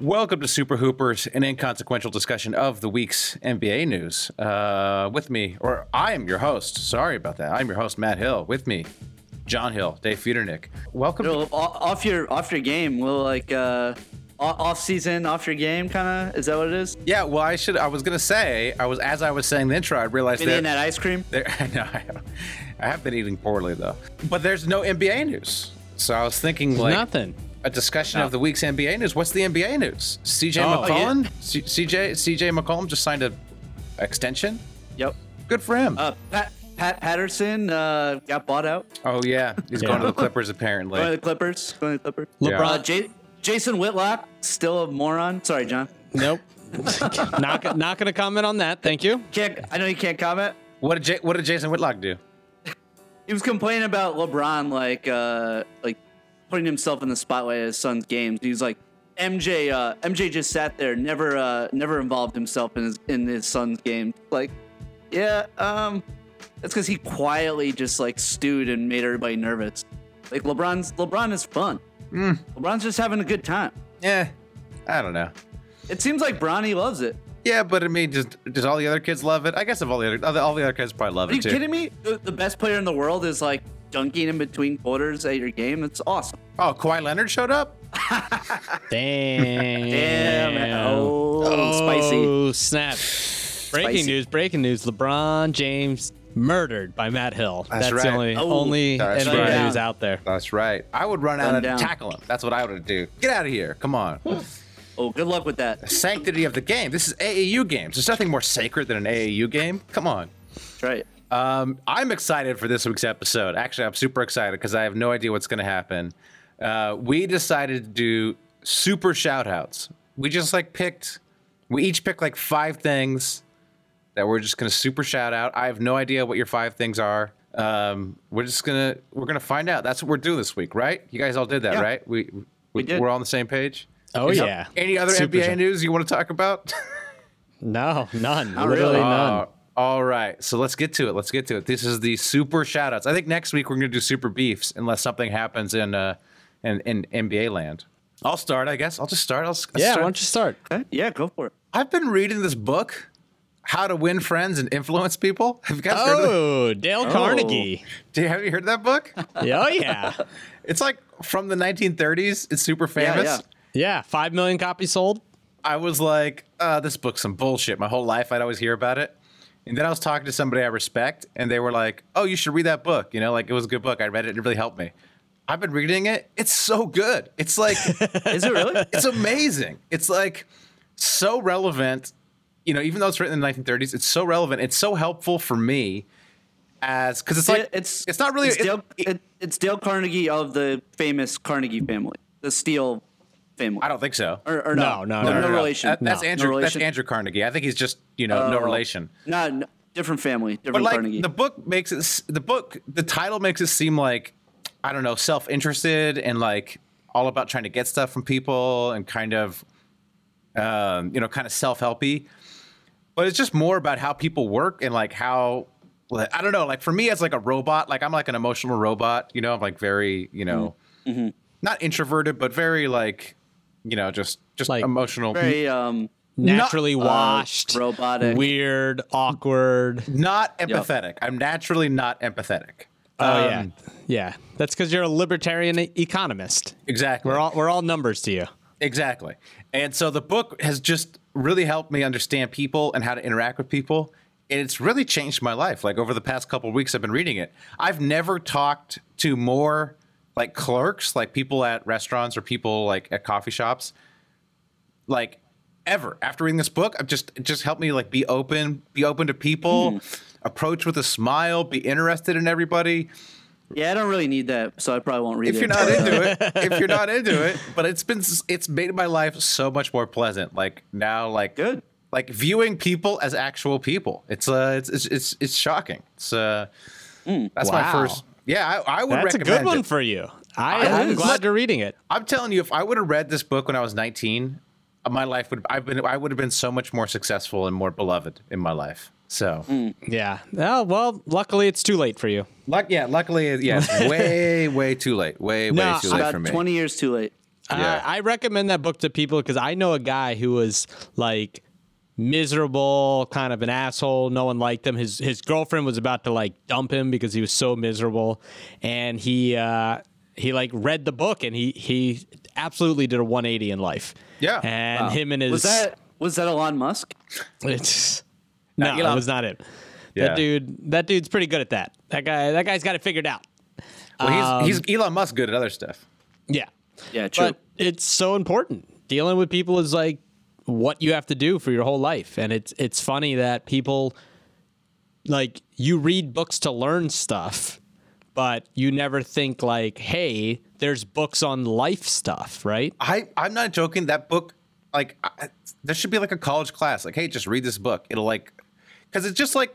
Welcome to Super Hoopers, an inconsequential discussion of the week's NBA news. Uh, with me, or I am your host. Sorry about that. I'm your host, Matt Hill. With me, John Hill, Dave Feudernick. Welcome. Little To, off your off your game, little like uh, off season, off your game, kind of. Is that what it is? yeah, well, I should. I was gonna say. I was as I was saying the intro. I realized Been eating that. that ice cream. There, I. I, have- I have been eating poorly though, but there's no NBA news. So I was thinking like Nothing. A discussion of the week's NBA news. What's the NBA news? CJ Oh, McCollum. C- CJ CJ McCollum just signed a extension. Yep. Good for him. Uh, Pat Pat Patterson uh, got bought out. oh yeah, he's Yeah. going to the Clippers apparently. Going to the Clippers. Going to the Clippers. Yeah. Uh, J- Jason Whitlock, still a moron. Sorry, John. Nope. not not going to comment on that. Thank you. Can't. I know you can't comment. What did J- what did Jason Whitlock do? He was complaining about LeBron, like uh, like putting himself in the spotlight at his son's games. He's like, MJ, uh, MJ just sat there, never, uh, never involved himself in his in his son's game. Like, yeah, um, that's because he quietly just like stewed and made everybody nervous. Like LeBron's LeBron is fun. LeBron's just having a good time. Yeah, I don't know. It seems like Bronny loves it. Yeah, but I mean, just does all the other kids love it? I guess if all the other all the other kids probably love it. Are you too. kidding me? The, the best player in the world is like dunking in between quarters at your game. It's awesome. Oh, Kawhi Leonard showed up. Damn. Damn. Oh, oh, spicy. Oh, snap. Breaking Spicy. news, breaking news. LeBron James murdered by Matt Hill. That's the right. only, Oh, only that's NBA right. news out there. That's right. I would run out Run and down. tackle him. That's what I would do. Get out of here. Come on. Oh, good luck with that. Sanctity of the game. This is AAU games. There's nothing more sacred than an AAU game. Come on. That's right. Um, I'm excited for this week's episode. Actually, I'm super excited because I have no idea what's going to happen. Uh, we decided to do super shout outs. We just like picked, we each picked like five things that we're just going to super shout out. I have no idea what your five things are. Um, we're just gonna we're gonna find out. That's what we're doing this week, right? You guys all did that, Yeah. right? We, we did. we're all on the same page. Oh, Is yeah. Any other Super NBA shout- news you want to talk about? No, none. Not Literally really. none. Uh, all right. So let's get to it. Let's get to it. This is the super shout outs. I think next week we're going to do super beefs unless something happens in uh in, in NBA land. I'll start, I guess. I'll just start. I'll, s- I'll yeah, start. why don't you start? Okay. Yeah, go for it. I've been reading this book, How to Win Friends and Influence People. Have you guys heard of it? Oh, Dale Carnegie. Do you, have you heard of that book? oh, yeah. it's like from the 1930s. It's super famous. yeah. Yeah, 5 million copies sold. I was like, uh, this book's some bullshit. My whole life, I'd always hear about it. And then I was talking to somebody I respect, and they were like, oh, you should read that book. You know, like it was a good book. I read it, and it really helped me. I've been reading it. It's so good. It's like, Is it really? it's amazing. It's like so relevant. You know, even though it's written in the 1930s, it's so relevant. It's so helpful for me as because it's like it's it's not really It's it- Dale, it- it, it's Dale Carnegie of the famous Carnegie family, the Steele family. I don't think so. Or, or No, no, no, no, no, no. relation. That- that's No. Andrew. No that's. Andrew Carnegie. I think he's just you know no Oh. relation. No, no, different family, But like Carnegie. the book makes it the book the title makes it seem like I don't know self interested and like all about trying to get stuff from people and kind of um, you know kind of self helpy. But it's just more about how people work and like how I don't know like for me as like a robot like I'm like an emotional robot you know I'm like very you know Mm-hmm. not introverted but very like you know just just Like, emotional Very um, Naturally uh, washed, robotic. weird, awkward. not empathetic. I'm naturally not empathetic. Oh Um, yeah, yeah. That's because you're a libertarian e- economist. Exactly. We're all we're all numbers to you. Exactly. And so the book has just really helped me understand people and how to interact with people. And it's really changed my life. Like over the past couple of weeks, I've been reading it. I've never talked to more like clerks, like people at restaurants or people like at coffee shops, like ever. After reading this book, I've just it just helped me like be open, be open to people, approach with a smile, be interested in everybody. Yeah, I don't really need that, so I probably won't read if it. If you're not into it, if you're not into it, but it's been it's made my life so much more pleasant. Like now, like Good. like viewing people as actual people. It's uh, it's it's it's, it's shocking. It's uh, that's my first. Yeah, I, I would recommend it. That's a good one it. for you. I, I- I'm glad you're reading it. I'm telling you, if I would have read this book when I was 19, uh, my life would I've been I would have been so much more successful and more beloved in my life. So, Yeah. Oh, well, luckily it's too late for you. luck, yeah, luckily, yes, way, way too late, way, No, way too late About for me. 20 years too late. Yeah. I, I recommend that book to people because I know a guy who was like miserable, kind of an asshole. No one liked him. His his girlfriend was about to like dump him because he was so miserable, and he uh, he like read the book and he he absolutely did a 180 in life. Yeah. and Wow. him and his Was that was that Elon Musk? It's no, Elon. it was not it. Yeah. That dude, that dude's pretty good at that. That guy, that guy's got it figured out. well, he's he's Elon Musk good at other stuff. Yeah, Yeah, true. but it's so important. Dealing with people is like what you have to do for your whole life, and it's it's funny that people like you read books to learn stuff, but you never think like, hey, there's books on life stuff, right? I I'm not joking. That book, like, I, there should be like a college class. Like, hey, just read this book. It'll like, because it just like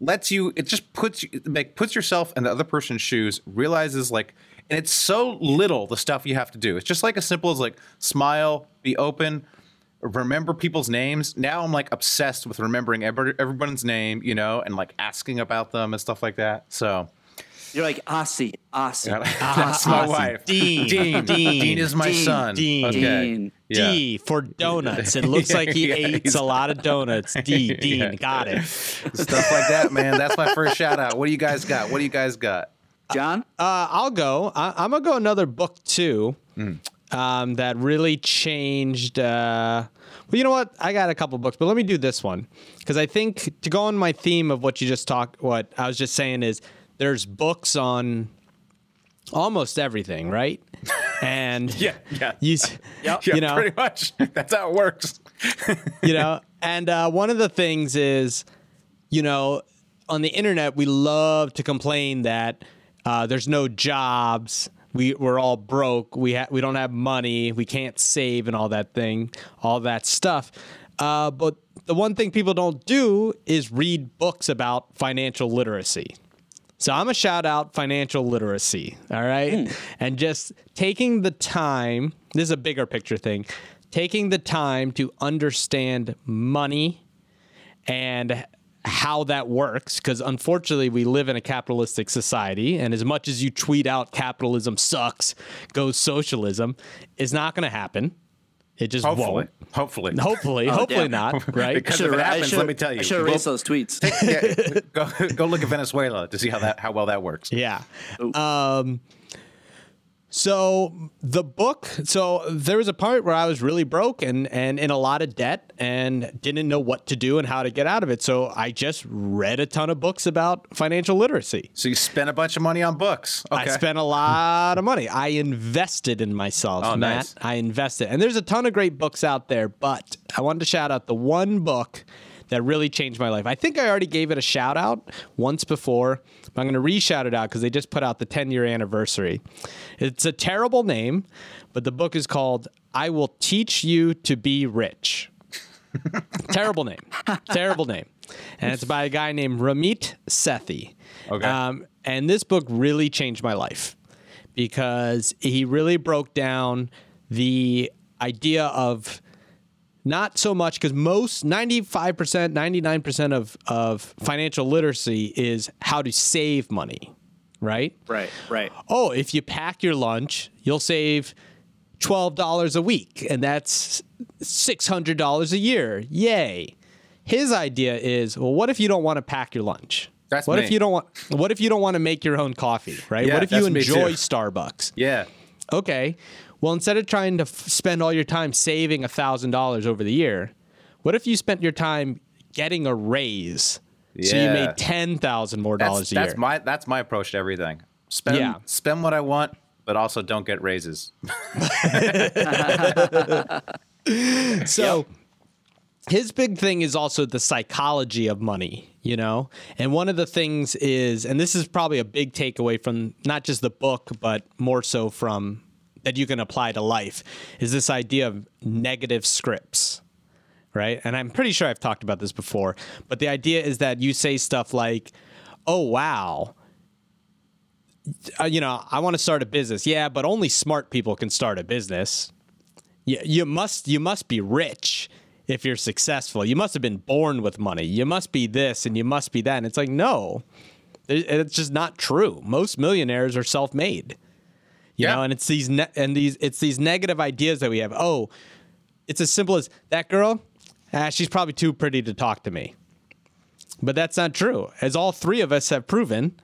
lets you. It just puts you like puts yourself in the other person's shoes. Realizes like, and it's so little the stuff you have to do. It's just like as simple as like smile, be open. Remember people's names. Now I'm like obsessed with remembering every, everyone's name, you know, and like asking about them and stuff like that. So You're like Aussie, Aussie. that's my wife. Dean, Dean. Dean, Dean is my Dean, son. Dean, Okay. Dean. Yeah. D for donuts. It looks like he Yeah, eats a lot of donuts. D, Dean, Yeah. got it. stuff like that, man. That's my first shout out. What do you guys got? What do you guys got? John? Uh, I'll go. I, I'm gonna go another book too. Um, that really changed. Uh, well, you know what? I got a couple books, but let me do this one because I think to go on my theme of what you just talked, what I was just saying is there's books on almost everything, right? And Yeah, yeah. you, Yeah, you know, pretty much. That's how it works. you know and uh, one of the things is you know on the internet we love to complain that uh, there's no jobs we, we're all broke. We, ha- we don't have money. We can't save and all that thing all that stuff. Uh, but the one thing people don't do is read books about financial literacy. So I'm a shout out financial literacy, all right? And just taking the time, this is a bigger picture thing, taking the time to understand money and how that works because unfortunately we live in a capitalistic society and as much as you tweet out capitalism sucks goes socialism is not going to happen it just Hopefully. won't Hopefully. hopefully hopefully damn. not right Because if Should've- it happens, should've- let me tell you. I should have those tweets. yeah, go, go look at Venezuela to see how that how well that works. Yeah. Um, so the book, so there was a part where I was really broke and, and in a lot of debt and didn't know what to do and how to get out of it. So I just read a ton of books about financial literacy. So you spent a bunch of money on books. Okay. I spent a lot of money. I invested in myself, Oh, Matt. nice. I invested. And there's a ton of great books out there, but I wanted to shout out the one book that really changed my life. I think I already gave it a shout out once before, but I'm going to re shout it out because they just put out the 10 year anniversary. It's a terrible name, but the book is called I Will Teach You to Be Rich. Terrible name. Terrible name. And it's by a guy named Ramit Sethi. Okay. Um, and this book really changed my life because he really broke down the idea of not so much because most 95% 99% of, of financial literacy is how to save money right right, right. oh, if you pack your lunch, you'll save $12 a week, and that's $600 a year. Yay. His idea is, well, what if you don't want to pack your lunch? That's what me. if you don't want what if you don't want to make your own coffee, right? Yeah, what if you enjoy. Starbucks? Yeah. Okay. Well, instead of trying to f- spend all your time saving $1,000 over the year, what if you spent your time getting a raise? So you made 10,000 more That's, dollars a that's year. my that's my approach to everything. Spend Yeah. spend what I want, but also don't get raises. So his big thing is also the psychology of money, you know? And one of the things is, and this is probably a big takeaway from not just the book, but more so from that you can apply to life, is this idea of negative scripts, right? And I'm pretty sure I've talked about this before, but the idea is that you say stuff like, oh, wow. Uh, you know, I want to start a business. Yeah, but only smart people can start a business. You, you must you must be rich if you're successful. You must have been born with money. You must be this and you must be that. And it's like, no, it's just not true. Most millionaires are self-made. You Yeah. know, and it's these ne- and these it's these negative ideas that we have. Oh, it's as simple as that girl. Ah, she's probably too pretty to talk to me. But that's not true. As all three of us have proven,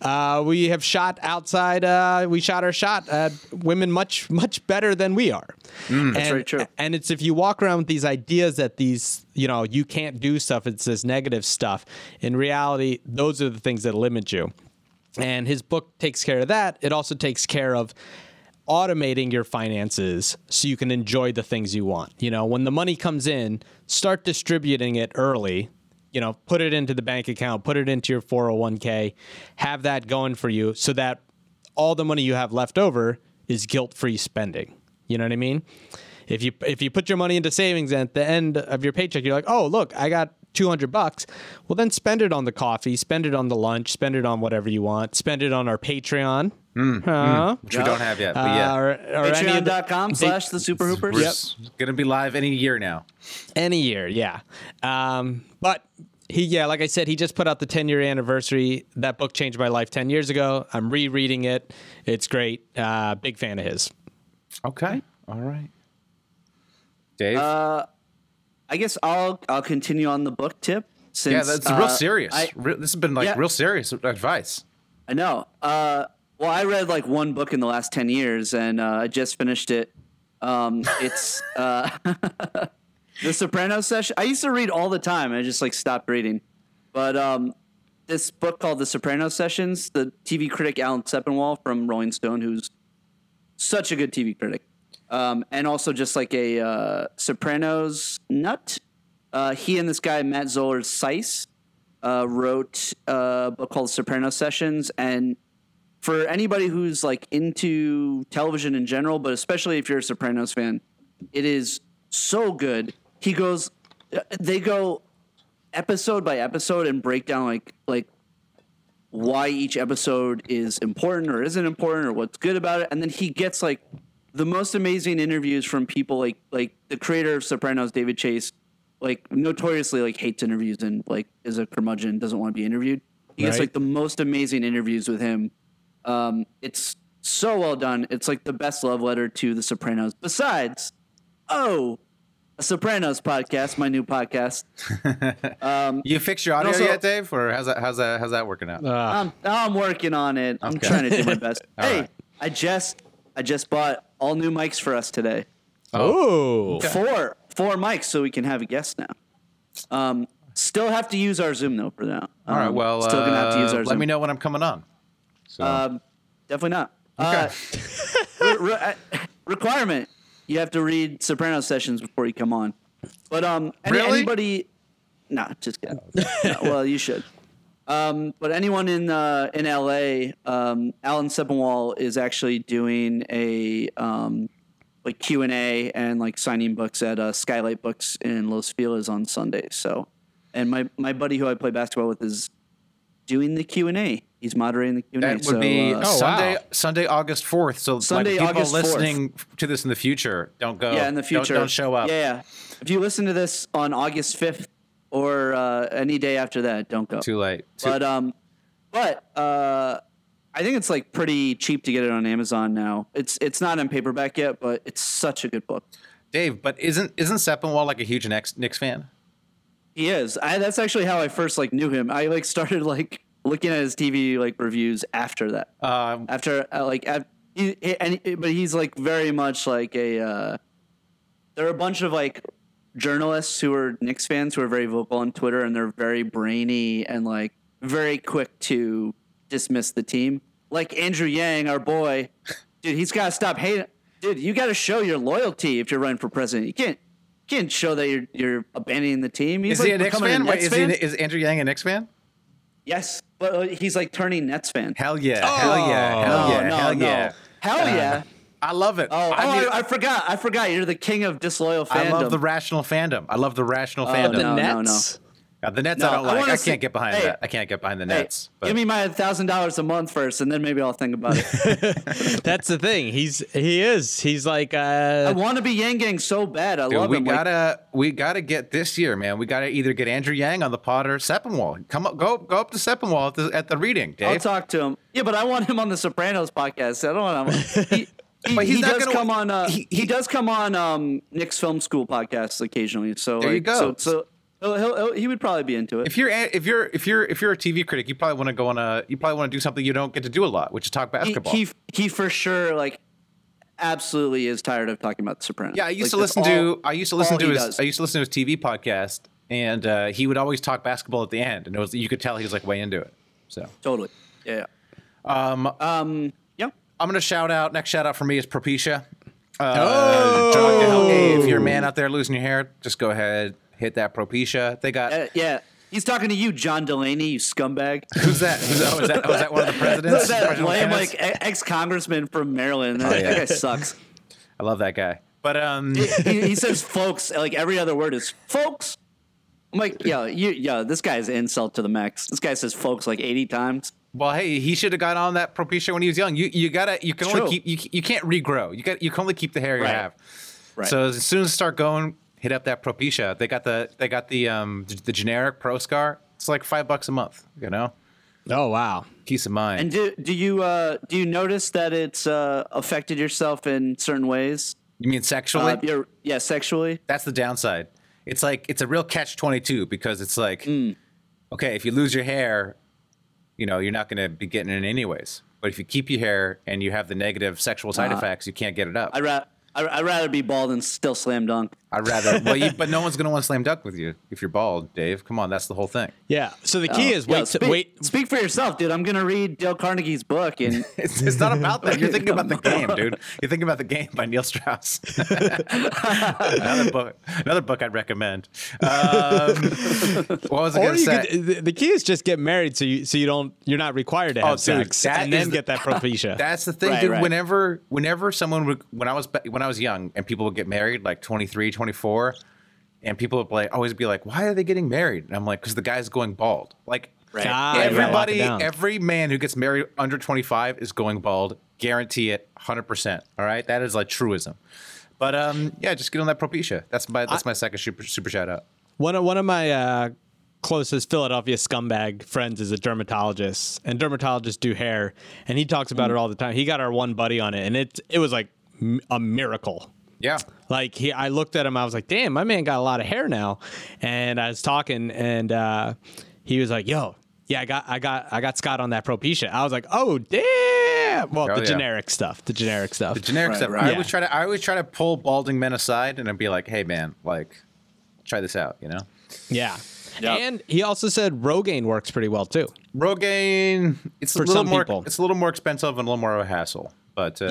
uh, we have shot outside. Uh, we shot our shot at women much, much better than we are. and, That's very true. And it's if you walk around with these ideas that these, you know, you can't do stuff. It's this negative stuff. In reality, those are the things that limit you. And his book takes care of that. It also takes care of automating your finances so you can enjoy the things you want. You know, when the money comes in, start distributing it early. You know, put it into the bank account, put it into your 401k, have that going for you so that all the money you have left over is guilt-free spending. You know what I mean? If you if you put your money into savings and at the end of your paycheck you're like, "Oh, look, I got 200 bucks." Well, then spend it on the coffee, spend it on the lunch, spend it on whatever you want, spend it on our Patreon. Huh? which we don't have yet. But Uh, yeah, or, or any of the- slash the Super Hoopers. we're gonna be live any year now. any year, yeah. Um, but he, yeah, like I said, he just put out the 10 year anniversary. That book changed my life 10 years ago. I'm rereading it. It's great. Uh, big fan of his. Okay, all right. Dave, Uh, I guess I'll I'll continue on the book tip. Since, yeah, that's uh, real serious. I, Re- this has been like Yeah. real serious advice. I know. Uh, well, I read like one book in the last ten years, and uh, I just finished it. Um, it's uh, the Sopranos session. I used to read all the time. I just like stopped reading, but um, this book called The Sopranos Sessions. The TV critic Alan Sepinwall from Rolling Stone, who's such a good TV critic, um, and also just like a uh, Sopranos nut. Uh, he and this guy Matt Zoller Seitz uh, wrote a book called Sopranos Sessions, and for anybody who's like into television in general, but especially if you're a Sopranos fan, it is so good. He goes, they go episode by episode and break down like like why each episode is important or isn't important or what's good about it, and then he gets like the most amazing interviews from people like like the creator of Sopranos, David Chase, like notoriously like hates interviews and like is a curmudgeon, doesn't want to be interviewed. He gets like the most amazing interviews with him. Um, it's so well done. It's like the best love letter to the Sopranos. Besides, oh, a Sopranos podcast, my new podcast. You fixed your audio also- yet, Dave, or how's that? How's that? How's that working out? I'm, I'm working on it. I'm Okay. trying to do my best. Hey, right. I just I just bought all new mics for us today. Oh, Four four mics so we can have a guest now. Um, still have to use our Zoom though for now. All right. Um, Well, still gonna have to use uh, Zoom. let me know when I'm coming on. So, Um, definitely not. Uh, re- re- uh, requirement: you have to read Soprano sessions before you come on. But um, any, Really? anybody? Nah, just kidding. No, well, you should. Um, but anyone in uh, in LA, um, Alan Sepinwall is actually doing a um, like Q and A and like signing books at uh, Skylight Books in Los Feliz on Sunday. So, and my my buddy who I play basketball with is doing the Q and A. He's moderating the Q and A. that would be Oh, Sunday, wow. Sunday, August fourth. So, Sunday, like, people August 4th. listening to this in the future, don't go. yeah, in the don't- future. don't, show up. Yeah, yeah. If you listen to this on August fifth or uh, any day after that, don't go. Too late. Too, But um, but uh, I think it's like pretty cheap to get it on Amazon now. It's it's not in paperback yet, but it's such a good book. Dave, but isn't isn't Sepinwall like a huge Knicks, Knicks fan? He is. I, that's actually how I first like knew him. I like started like looking at his TV like reviews after that. Um, after uh, like af he, he- and but he's like very much like a uh, there are a bunch of like journalists who are Knicks fans who are very vocal on Twitter and they're very brainy and like very quick to dismiss the team. Like Andrew Yang, our boy, dude, he's got to stop hating. Dude, you got to show your loyalty if you're running for president. You can't can't show that you're you're abandoning the team. He's Is like he a Knicks becoming fan? Wait, Nets is, he, is Andrew Yang a Knicks fan? Yes, but uh, he's like turning Nets fan. Hell yeah! hell yeah! Hell no, yeah! no, hell no. yeah! Hell yeah! I love it. Oh, oh, I, I, mean, I forgot. I forgot. You're the king of disloyal fandom. I love the rational fandom. I love the rational Oh, fandom. no, no, no. Nets. Uh, the Nets No, I don't I like. I, wanna can't see- get behind hey, that. I can't get behind the Hey, Nets. but give me my thousand dollars a month first, and then maybe I'll think about it. That's the thing. He's he is. He's like I uh want to be Yang Gang so bad. I Dude, love we him. Like, gotta we gotta get this year, man. We gotta either get Andrew Yang on the pod or Sepinwall. Come up, go go up to Sepinwall at the, at the reading, I'll talk to him. Yeah, but I want him on the Sopranos podcast. I don't want him. He, he, But he's he not does gonna- come on. Uh, he- he, he- does come on um, Knicks Film School podcast occasionally. So There you go. So, so he'll, he'll, he'll, he would probably be into it. if you're a- if you're if you're if you're a TV critic, you probably want to go on a you probably want to do something you don't get to do a lot, which is talk basketball. he he for sure like absolutely is tired of talking about the Sopranos. yeah, I used Like, to listen all- to I used to listen to his does. I used to listen to his TV podcast, and uh, he would always talk basketball at the end, and it was you could tell he was like way into it. So totally. Yeah. yeah. Um. Um. Yeah. I'm gonna shout out. Next shout out for me is Propecia. Uh, John hey, if you're a man out there losing your hair, just go ahead hit that Propecia. They got Uh, yeah. He's talking to you, John Delaney, you scumbag. who's that? Who's, oh, is that? Oh, is that one of the presidents? that lame like ex congressman from Maryland. That, Oh, yeah. that guy sucks. I love that guy. But um, he, he says folks like every other word is folks. I'm like, yo, you, yo, this guy's insult to the max. This guy says folks like 80 times. Well, hey, he should have got on that Propecia when he was young. You you gotta you can It's only true. keep you, you can't regrow. You got you can only keep the hair you have. Right. So as soon as you start going, hit up that Propecia. They got the they got the um the generic ProScar. It's like five bucks a month. You know, oh wow. peace of mind. and do do you uh do you notice that it's uh affected yourself in certain ways? you mean sexually? Uh, you're, yeah, sexually. That's the downside. It's like it's a real catch twenty two because it's like, Mm. okay, if you lose your hair, you know you're not going to be getting it anyways. But if you keep your hair and you have the negative sexual side uh, effects, you can't get it up. I ra- I, I'd rather be bald than still slam dunk. I'd rather. well, you, but no one's going to want to slam dunk with you if you're bald, Dave. Come on, that's the whole thing. Yeah. So the key is Yo, wait to, speak, wait Speak for yourself, dude. I'm gonna read Dale Carnegie's book, and It's, it's not about that. You're thinking about the game, dude. You're thinking about the game by Neil Strauss. another book. Another book I'd recommend. Um, what was I going to say? could, the, the key is just get married so you so you don't you're not required to have Oh, dude, sex and then the- get that propecia. That's the thing, Right, dude. right. Whenever, whenever someone would, when I was when I was young, and people would get married, like 23, 24, and people would like always be like, "Why are they getting married?" And I'm like, "Cause the guy's going bald." Like Ah, you gotta lock it everybody, down. every man who gets married under 25 is going bald. Guarantee it, 100. percent All right, that is like truism. But um, yeah, just get on that Propecia. That's my that's my second super super shout out. One of one of my uh, closest Philadelphia scumbag friends is a dermatologist, and dermatologists do hair, and he talks about it all the time. He got our one buddy on it, and it it was like m- a miracle. Yeah, Like he, I looked at him, I was like, "Damn, my man got a lot of hair now," and I was talking, and uh, he was like, "Yo." Yeah, I got, I got, I got Scott on that Propecia. I was like, "Oh, damn!" Well, Oh, the yeah. generic stuff, the generic stuff. the generic Right, stuff. right. I Yeah. always try to I always try to pull balding men aside and I'd be like, "Hey, man, like, try this out," you know. Yeah. Yep. And he also said Rogaine works pretty well too. Rogaine, it's For a little some more. people. It's a little more expensive and a little more of a hassle. But uh,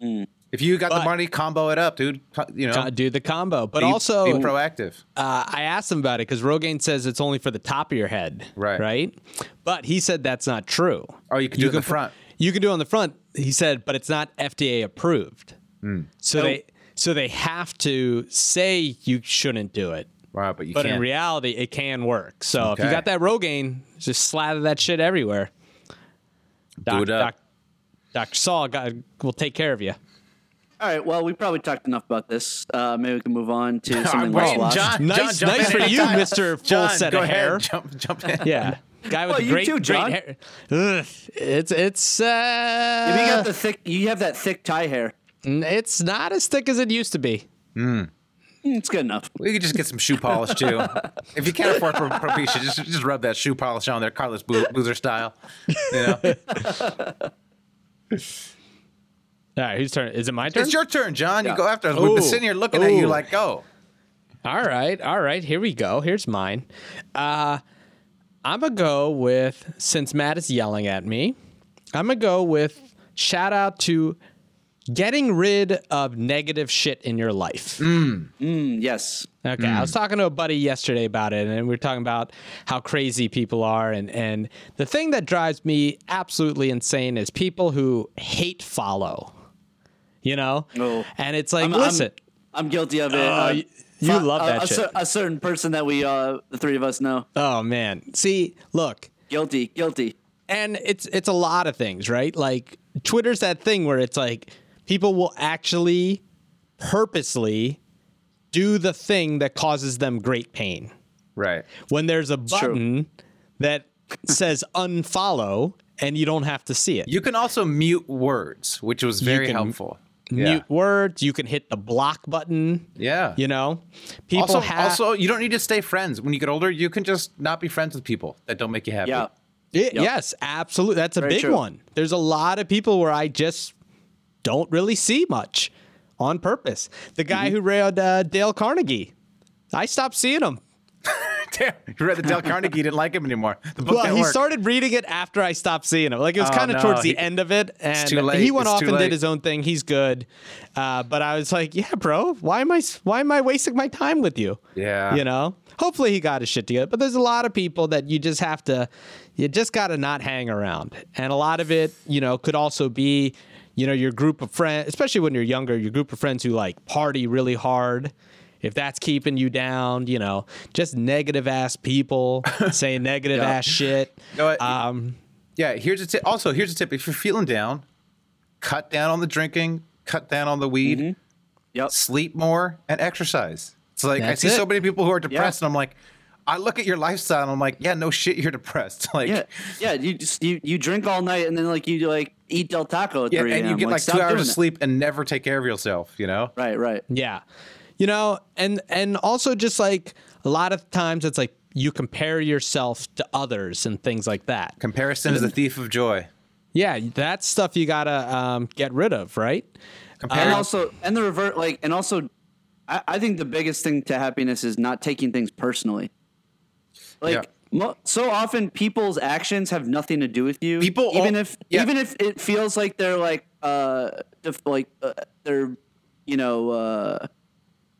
yeah. If you got the money, combo it up, dude. You know, do the combo. But be, also, be proactive. uh, I asked him about it because Rogaine says it's only for the top of your head. Right. Right. But he said that's not true. Oh, you can do it in the front. You can do it on the front. He said, but it's not FDA approved. Hmm. So they so they have to say you shouldn't do it. Wow, but you But can't. in reality, it can work. So if you got that Rogaine, just slather that shit everywhere. Doc, it up. Doc, Dr. Saul got, will take care of you. All right. Well, we probably talked enough about this. Uh, maybe we can move on to something Wait, less washed. John, Nice- John, nice for you. Mr. Full John, set go of ahead, hair. Jump, jump in. Yeah. Guy with Well, the you great, too, great John. hair. Ugh, it's it's uh, you got the thick, you have that thick tie hair. it's not as thick as it used to be. Mm, It's good enough. We could just get some shoe polish too. if you can't afford Pro- Propecia, just just rub that shoe polish on there, Carlos Boozer style. You know, All right, whose turn? Is it my turn? it's your turn, John. You go after us. We've been sitting here looking at you like, go. All right, all right. Here we go. Here's mine. Uh, I'm gonna go with since Matt is yelling at me. I'm gonna go with shout out to getting rid of negative shit in your life. Mm, yes. Okay, I was talking to a buddy yesterday about it, and we were talking about how crazy people are, and and the thing that drives me absolutely insane is people who hate follow. You know, and it's like, I'm- I'm- listen, I'm guilty of it. Oh, Uh, you- you love a- that a, shit. cer- a certain person that we, uh, the three of us know. oh man, see, look, Guilty, guilty. and it's it's a lot of things, right? Like Twitter's that thing where it's like people will actually purposely do the thing that causes them great pain. Right. when there's a true. button that says unfollow and you don't have to see it. You can also mute words, which was very can helpful. Mute words, you can hit the block button. Yeah. You know, people Also, have also, you don't need to stay friends. When you get older, you can just not be friends with people that don't make you happy. Yeah. Y- yes, absolutely. That's a Very big true. one. There's a lot of people where I just don't really see much on purpose. The guy Mm-hmm. who read uh, Dale Carnegie, I stopped seeing him. Damn, you read the Dale Carnegie, didn't like him anymore. The book Well, he work. started reading it after I stopped seeing him. Like it was Oh, kind of no, towards the he- end of it, and too late. he went It's off and late. did his own thing. He's good, uh, but I was like, yeah, bro, why am I why am I wasting my time with you? Yeah. you know. Hopefully he got his shit together, but there's a lot of people that you just have to, you just got to not hang around, and a lot of it, you know, could also be, you know, your group of friends, especially when you're younger, your group of friends who like party really hard. If that's keeping you down, you know, just negative ass people saying negative Yeah. ass shit. know what? Um, Yeah, here's a tip. Also, here's a tip. If you're feeling down, cut down on the drinking, cut down on the weed, Mm-hmm. Yep. sleep more, and exercise. It's like That's I see so many people who are depressed, and I'm like, I look at your lifestyle, and I'm like, yeah, no shit, you're depressed. Like, Yeah, yeah. You just you, you drink all night and then like you like eat Del Taco at yeah, 3 and you get like, stop two hours of sleep and never take care of yourself. You know? Right, right. Yeah. You know, and and also just like a lot of times it's like you compare yourself to others and things like that. Comparison is the thief of joy. Yeah, that's stuff you gotta um, get rid of, right? and also and the revert like and also I, I think the biggest thing to happiness is not taking things personally like Yeah. so often people's actions have nothing to do with you People even al- if yeah. even if it feels like they're like uh def- like uh, they're you know uh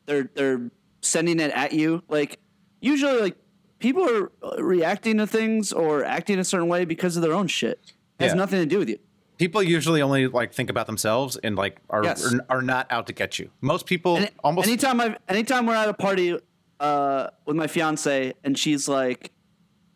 they're they're sending it at you like usually like people are uh, reacting to things or acting a certain way because of their own shit it has Yeah. nothing to do with you People usually only like think about themselves and like are Yes. are, are not out to get you. Most people almost anytime I anytime we're at a party uh, with my fiance and she's like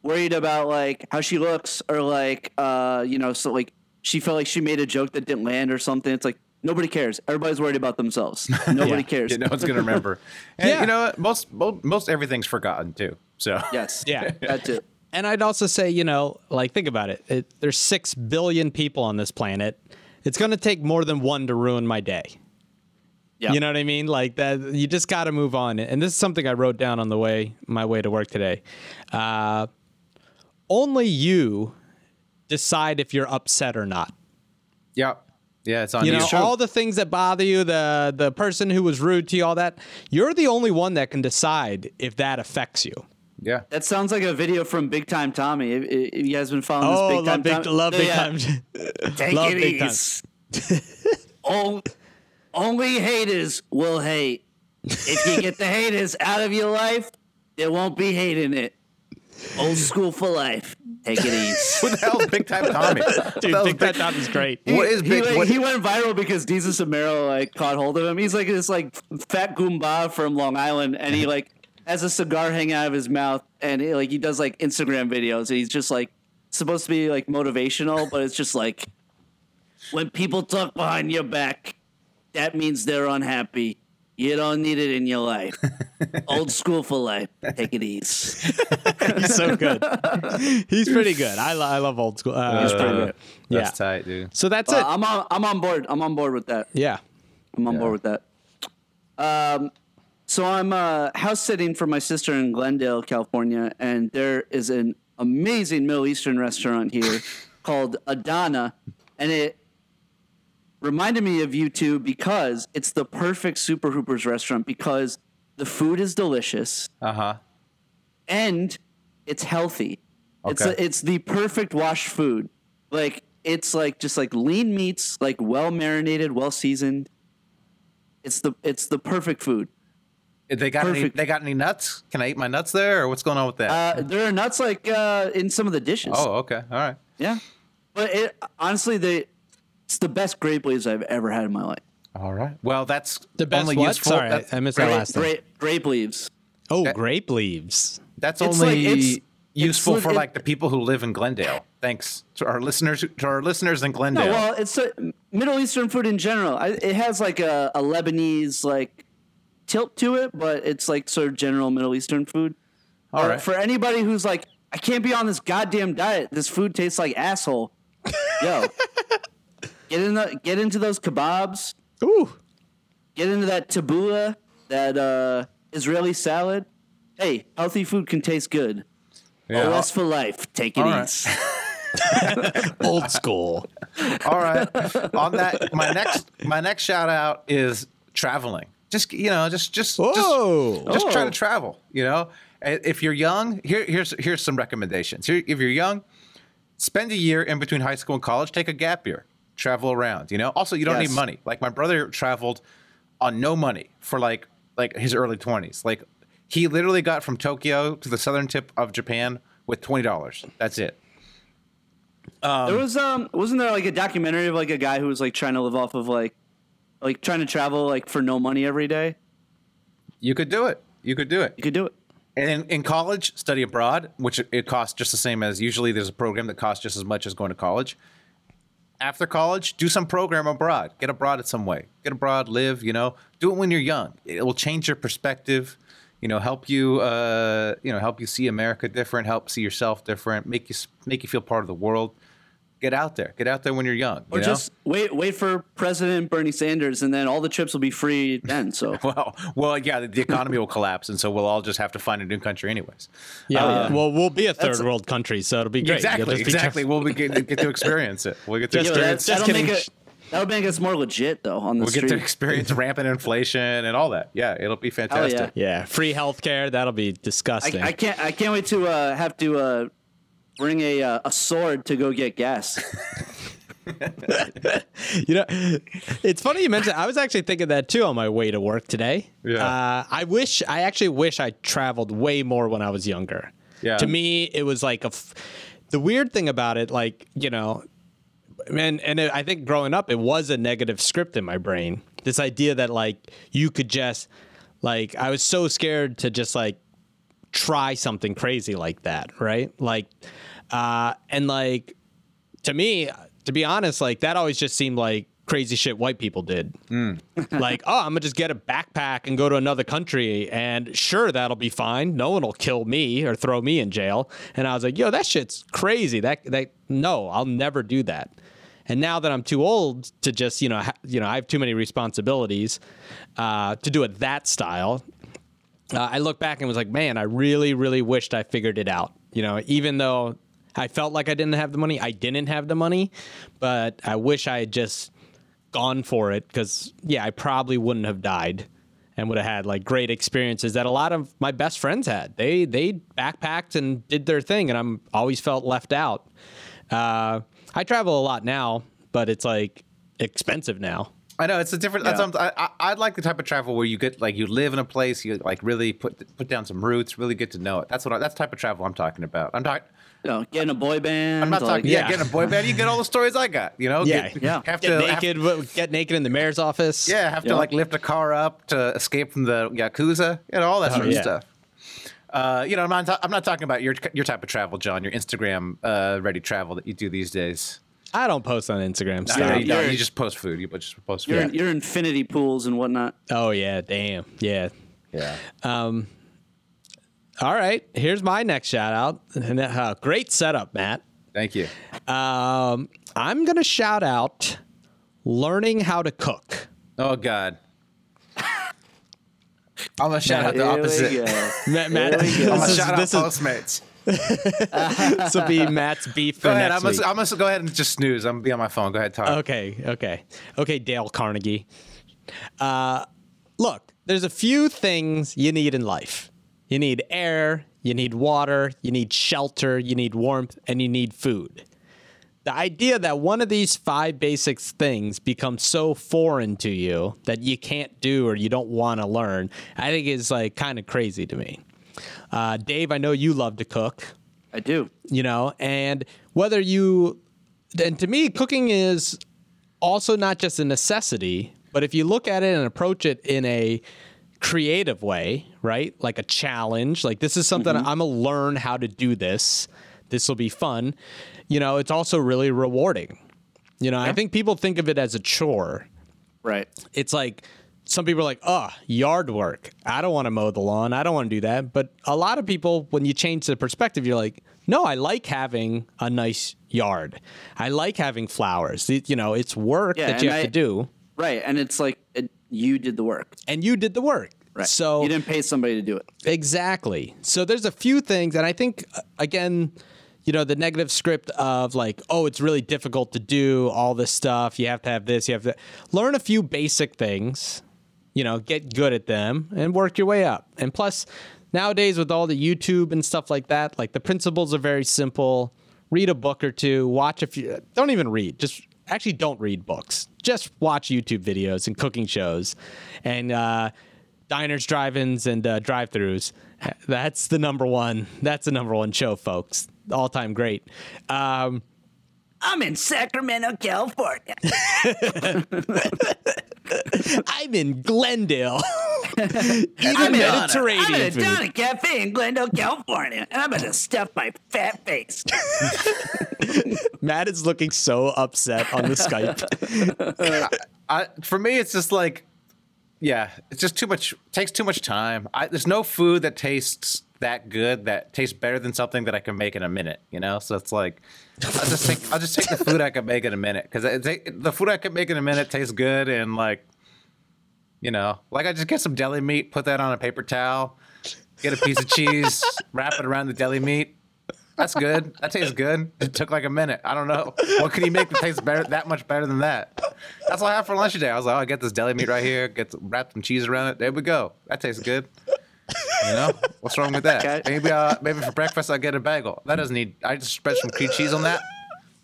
worried about like how she looks or like uh, you know so like she felt like she made a joke that didn't land or something. It's like nobody cares. Everybody's worried about themselves. Nobody cares. you know it's gonna remember. And Yeah. you know most most most everything's forgotten too. So yes. Yeah. That's it. And I'd also say, you know, like think about it. it there's six billion people on this planet. It's gonna take more than one to ruin my day. Yeah. You know what I mean? Like that you just got to move on. And this is something I wrote down on the way my way to work today. Uh, only you decide if you're upset or not. yeah, yeah, it's on You you. know, all the things that bother you, the the person who was rude to you, all that, you're the only one that can decide if that affects you. yeah, That sounds like a video from Big Time Tommy. If, if you guys been following this Oh, Big love Time big, Tommy, love big Yeah. time. Take Love it Big Time. easy. only, only haters will hate. If you get the haters out of your life, there won't be hate in it. Old school for life. Take it easy. What the hell's Big Time Tommy? Dude, That was Big Time Tom is great. What is he, big? like, what- he went viral because Jesus Amaro like caught hold of him. He's like this like fat goomba from Long Island, and he like has a cigar hanging out of his mouth, and he, like he does like Instagram videos, and he's just like supposed to be like motivational, but it's just like when people talk behind your back, that means they're unhappy. You don't need it in your life. Old school for life. Take it easy. He's so good. He's pretty good. I, lo- I love old school. Uh, He's pretty Uh, good. yeah. Tight, dude. So that's Uh, it. I'm on. I'm on board. I'm on board with that. yeah. I'm on Yeah. board with that. Um, so I'm uh, house sitting for my sister in Glendale, California, and there is an amazing Middle Eastern restaurant here called Adana, and it reminded me of you two because it's the perfect Super Hoopers restaurant because the food is delicious Uh huh. and it's healthy. It's Okay. it's the perfect washed food. Like it's like just like lean meats, like well marinated, well seasoned. It's the it's the perfect food. They got any, they got any nuts? Can I eat my nuts there, or what's going on with that? Uh, there are nuts like uh, in some of the dishes. oh, okay, all right. yeah, but it, honestly, they it's the best grape leaves I've ever had in my life. All right. Well, that's The best only what? useful. Sorry, that's, I missed that last time. grape, grape leaves. Oh, that- grape leaves. that's It's only like- it's- useful it's for lit- like the people who live in Glendale. Thanks to our listeners. To our listeners in Glendale. No, well, it's a Middle Eastern food in general. I, it has like a, a Lebanese like tilt to it, but it's like sort of general Middle Eastern food. all Uh, right. For anybody who's like, I can't be on this goddamn diet. This food tastes like asshole. Yo, get in the get into those kebabs. Ooh. Get into that tabbouleh, that uh, Israeli salad. Hey, healthy food can taste good. Yeah. OS for life. Take it All right. easy. Old school. All right. On that, my next my next shout out is traveling. Just you know, just just Whoa. just, just try Oh. to travel. You know, if you're young, here here's here's some recommendations. Here, if you're young, spend a year in between high school and college. Take a gap year. Travel around. You know. Also, you don't Yes. need money. Like my brother traveled on no money for like like his early twenties. Like he literally got from Tokyo to the southern tip of Japan with twenty dollars. That's it. there was um wasn't there like a documentary of like a guy who was like trying to live off of like like trying to travel like for no money every day? You could do it. You could do it. You could do it. And in, college, study abroad, which it costs just the same as usually there's a program that costs just as much as going to college. After college, do some program abroad. Get abroad in some way. Get abroad, live, you know, do it when you're young. It will change your perspective, you know, help you, uh, you know, help you see America different, help see yourself different, make you, make you feel part of the world. Get out there. Get out there when you're young. Or you know? just wait wait for President Bernie Sanders and then all the trips will be free then. So well, well, yeah, the, the economy will collapse, and so we'll all just have to find a new country, anyways. Yeah. yeah. Well, we'll be a third world country, so it'll be great. Exactly, be exactly. We'll be, get, get to experience it. We'll get to Just Yo, experience. that, just that'll make it that'll make us more legit though on the We'll get street. to experience rampant inflation and all that. Yeah, it'll be fantastic. Yeah, free healthcare. That'll be disgusting. I, I can't I can't wait to uh, have to uh, bring a uh, a sword to go get gas. you know, it's funny you mentioned. I was actually thinking that too on my way to work today. Yeah. Uh, I wish. I actually wish I traveled way more when I was younger. Yeah. To me, it was like a. F- the weird thing about it, like you know, and and it, I think growing up, it was a negative script in my brain. This idea that like you could just, like, I was so scared to just like try something crazy like that, right? Like, uh, and like to me, to be honest, like that always just seemed like crazy shit white people did. like, oh, I'm gonna just get a backpack and go to another country, and sure, that'll be fine. No one will kill me or throw me in jail. And I was like, yo, that shit's crazy. That that no, I'll never do that. And now that I'm too old to just, you know, ha- you know, I have too many responsibilities uh, to do it that style. Uh, I look back and was like, man, I really, really wished I figured it out. You know, even though I felt like I didn't have the money, I didn't have the money, but I wish I had just gone for it because, yeah, I probably wouldn't have died and would have had like great experiences that a lot of my best friends had. They they backpacked and did their thing, and I'm always felt left out. Uh, I travel a lot now, but it's like expensive now. I know it's a different. That's Yeah. what I'm- I, I, I'd like the type of travel where you get like you live in a place, you like really put put down some roots, really get to know it. That's what I, that's the type of travel I'm talking about. I'm talking. You know, getting a boy band. I'm not like, talking. Yeah, yeah. getting a boy band. You get all the stories I got. You know. Yeah, Get, yeah. Have Get to naked, w- get naked in the mayor's office. yeah, have to like lift a car up to escape from the yakuza. You know all that sort of yeah. stuff. Uh, you know, I'm not. I'm not talking about your your type of travel, John. Your Instagram uh, ready travel that you do these days. I don't post on Instagram. I Stop. know you, don't. You're- just post food. You just post You're, food. in, you're infinity pools and whatnot. Oh yeah, damn. Yeah. yeah. All right. Here's my next shout out. And, uh, great setup, Matt. Thank you. Um, I'm gonna shout out learning how to cook. Oh God. I'm gonna shout out the opposite. go. Matt, Matt There we go. I'm this, gonna is, shout out this, is, Postmates. This will be Matt's beef Go ahead. I'm week. Gonna go ahead and just snooze. I'm gonna be on my phone. Go ahead, talk. Okay, okay, okay, Dale Carnegie. Uh, look, there's a few things you need in life. You need air, you need water, you need shelter, you need warmth, and you need food. the idea that one of these five basic things becomes so foreign to you that you can't do or you don't want to learn, I think is like kind of crazy to me. Uh, Dave, I know you love to cook. I do. you know and whether you and to me cooking is also not just a necessity but if you look at it and approach it in a creative way right? Like a challenge like this is something i'm gonna learn how to do this. This will be fun. You know it's also really rewarding. You know i think people think of it as a chore. Right. it's like some people are like, oh, yard work. I don't want to mow the lawn. I don't want to do that. But a lot of people, when you change the perspective, you're like, no, I like having a nice yard. I like having flowers. It- you know, it's work Yeah, that you have I- to do, Right. And it's like it, you did the work. and you did the work. Right. So you didn't pay somebody to do it. Exactly. So there's a few things, and I think uh, again, you know, the negative script of like, oh, it's really difficult to do all this stuff. You have to have this. You have to learn a few basic things. You know, get good at them and work your way up. And plus, nowadays with all the YouTube and stuff like that, like the principles are very simple. Read a book or two. Watch a few. Don't even read. Just actually don't read books. Just watch YouTube videos and cooking shows, and. uh diners, drive-ins, and uh, drive-throughs. That's the number one. That's the number one show, folks. All-time great. Um, I'm in Sacramento, California. I'm in Glendale, eating I'm in- Mediterranean I'm in a food. Cafe in Glendale, California, and I'm gonna stuff my fat face. Matt is looking so upset on the Skype. I, for me, it's just like, yeah, it's just too much. Takes too much time. I, there's no food that tastes that good that tastes better than something that I can make in a minute. You know, so it's like, I'll just take I'll just take the food I can make in a minute because the food I can make in a minute tastes good and like, you know, like I just get some deli meat, put that on a paper towel, get a piece of cheese, wrap it around the deli meat. That's good. That tastes good. It took like a minute. I don't know. What can you make that tastes better that much better than that? That's what I had for lunch today. I was like, oh, I get this deli meat right here, get some, wrap some cheese around it. There we go. That tastes good. You know? What's wrong with that? Maybe uh maybe for breakfast I get a bagel. That doesn't need I just spread some cream cheese on that.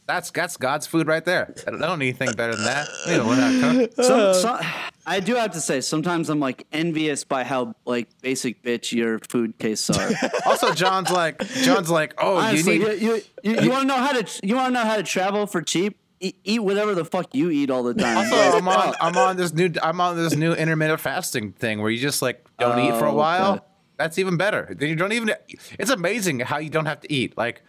That's that's God's food right there. I don't, I don't need anything better than that. You know, I cook. Some, some, I do have to say, sometimes I'm like envious by how like basic bitch your food tastes are. Also, John's like John's like, oh, Honestly, you you, need you, you, you want to know how to you want to know how to travel for cheap? Eat, eat whatever the fuck you eat all the time. Also, I'm on I'm on this new I'm on this new intermittent fasting thing where you just like don't eat for a Oh, while. okay. That's even better. Then you don't even. It's amazing how you don't have to eat. Like,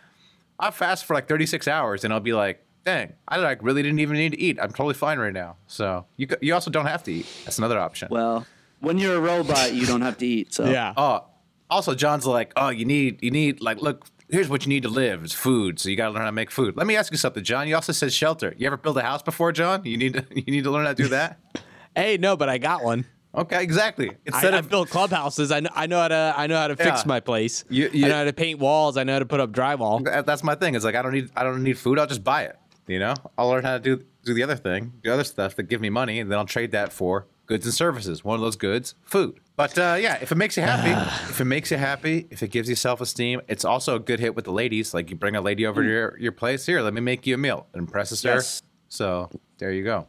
I fast for like 36 hours and I'll be like, dang, I like really didn't even need to eat. I'm totally fine right now. So you you also don't have to eat. That's another option. well, when you're a robot, you don't have to eat. So yeah. Oh, also John's like, oh, you need you need like look. Here's what you need to live. It's food. So you got to learn how to make food. Let me ask you something, John. You also said shelter. You ever built a house before, John? You need to you need to learn how to do that. Hey, no, but I got one. Okay, exactly. Instead I've of built clubhouses. I know, I know how to. I know how to fix my place. You- you- I know how to paint walls. I know how to put up drywall. That's my thing. It's like I don't need I don't need food. I'll just buy it. You know, I'll learn how to do do the other thing, the other stuff that give me money, and then I'll trade that for goods and services. One of those goods, food. But uh, yeah, if it makes you happy, if it makes you happy, if it gives you self esteem, it's also a good hit with the ladies. Like you bring a lady over to your, your place. Here, let me make you a meal. It impresses her. Yes. So there you go.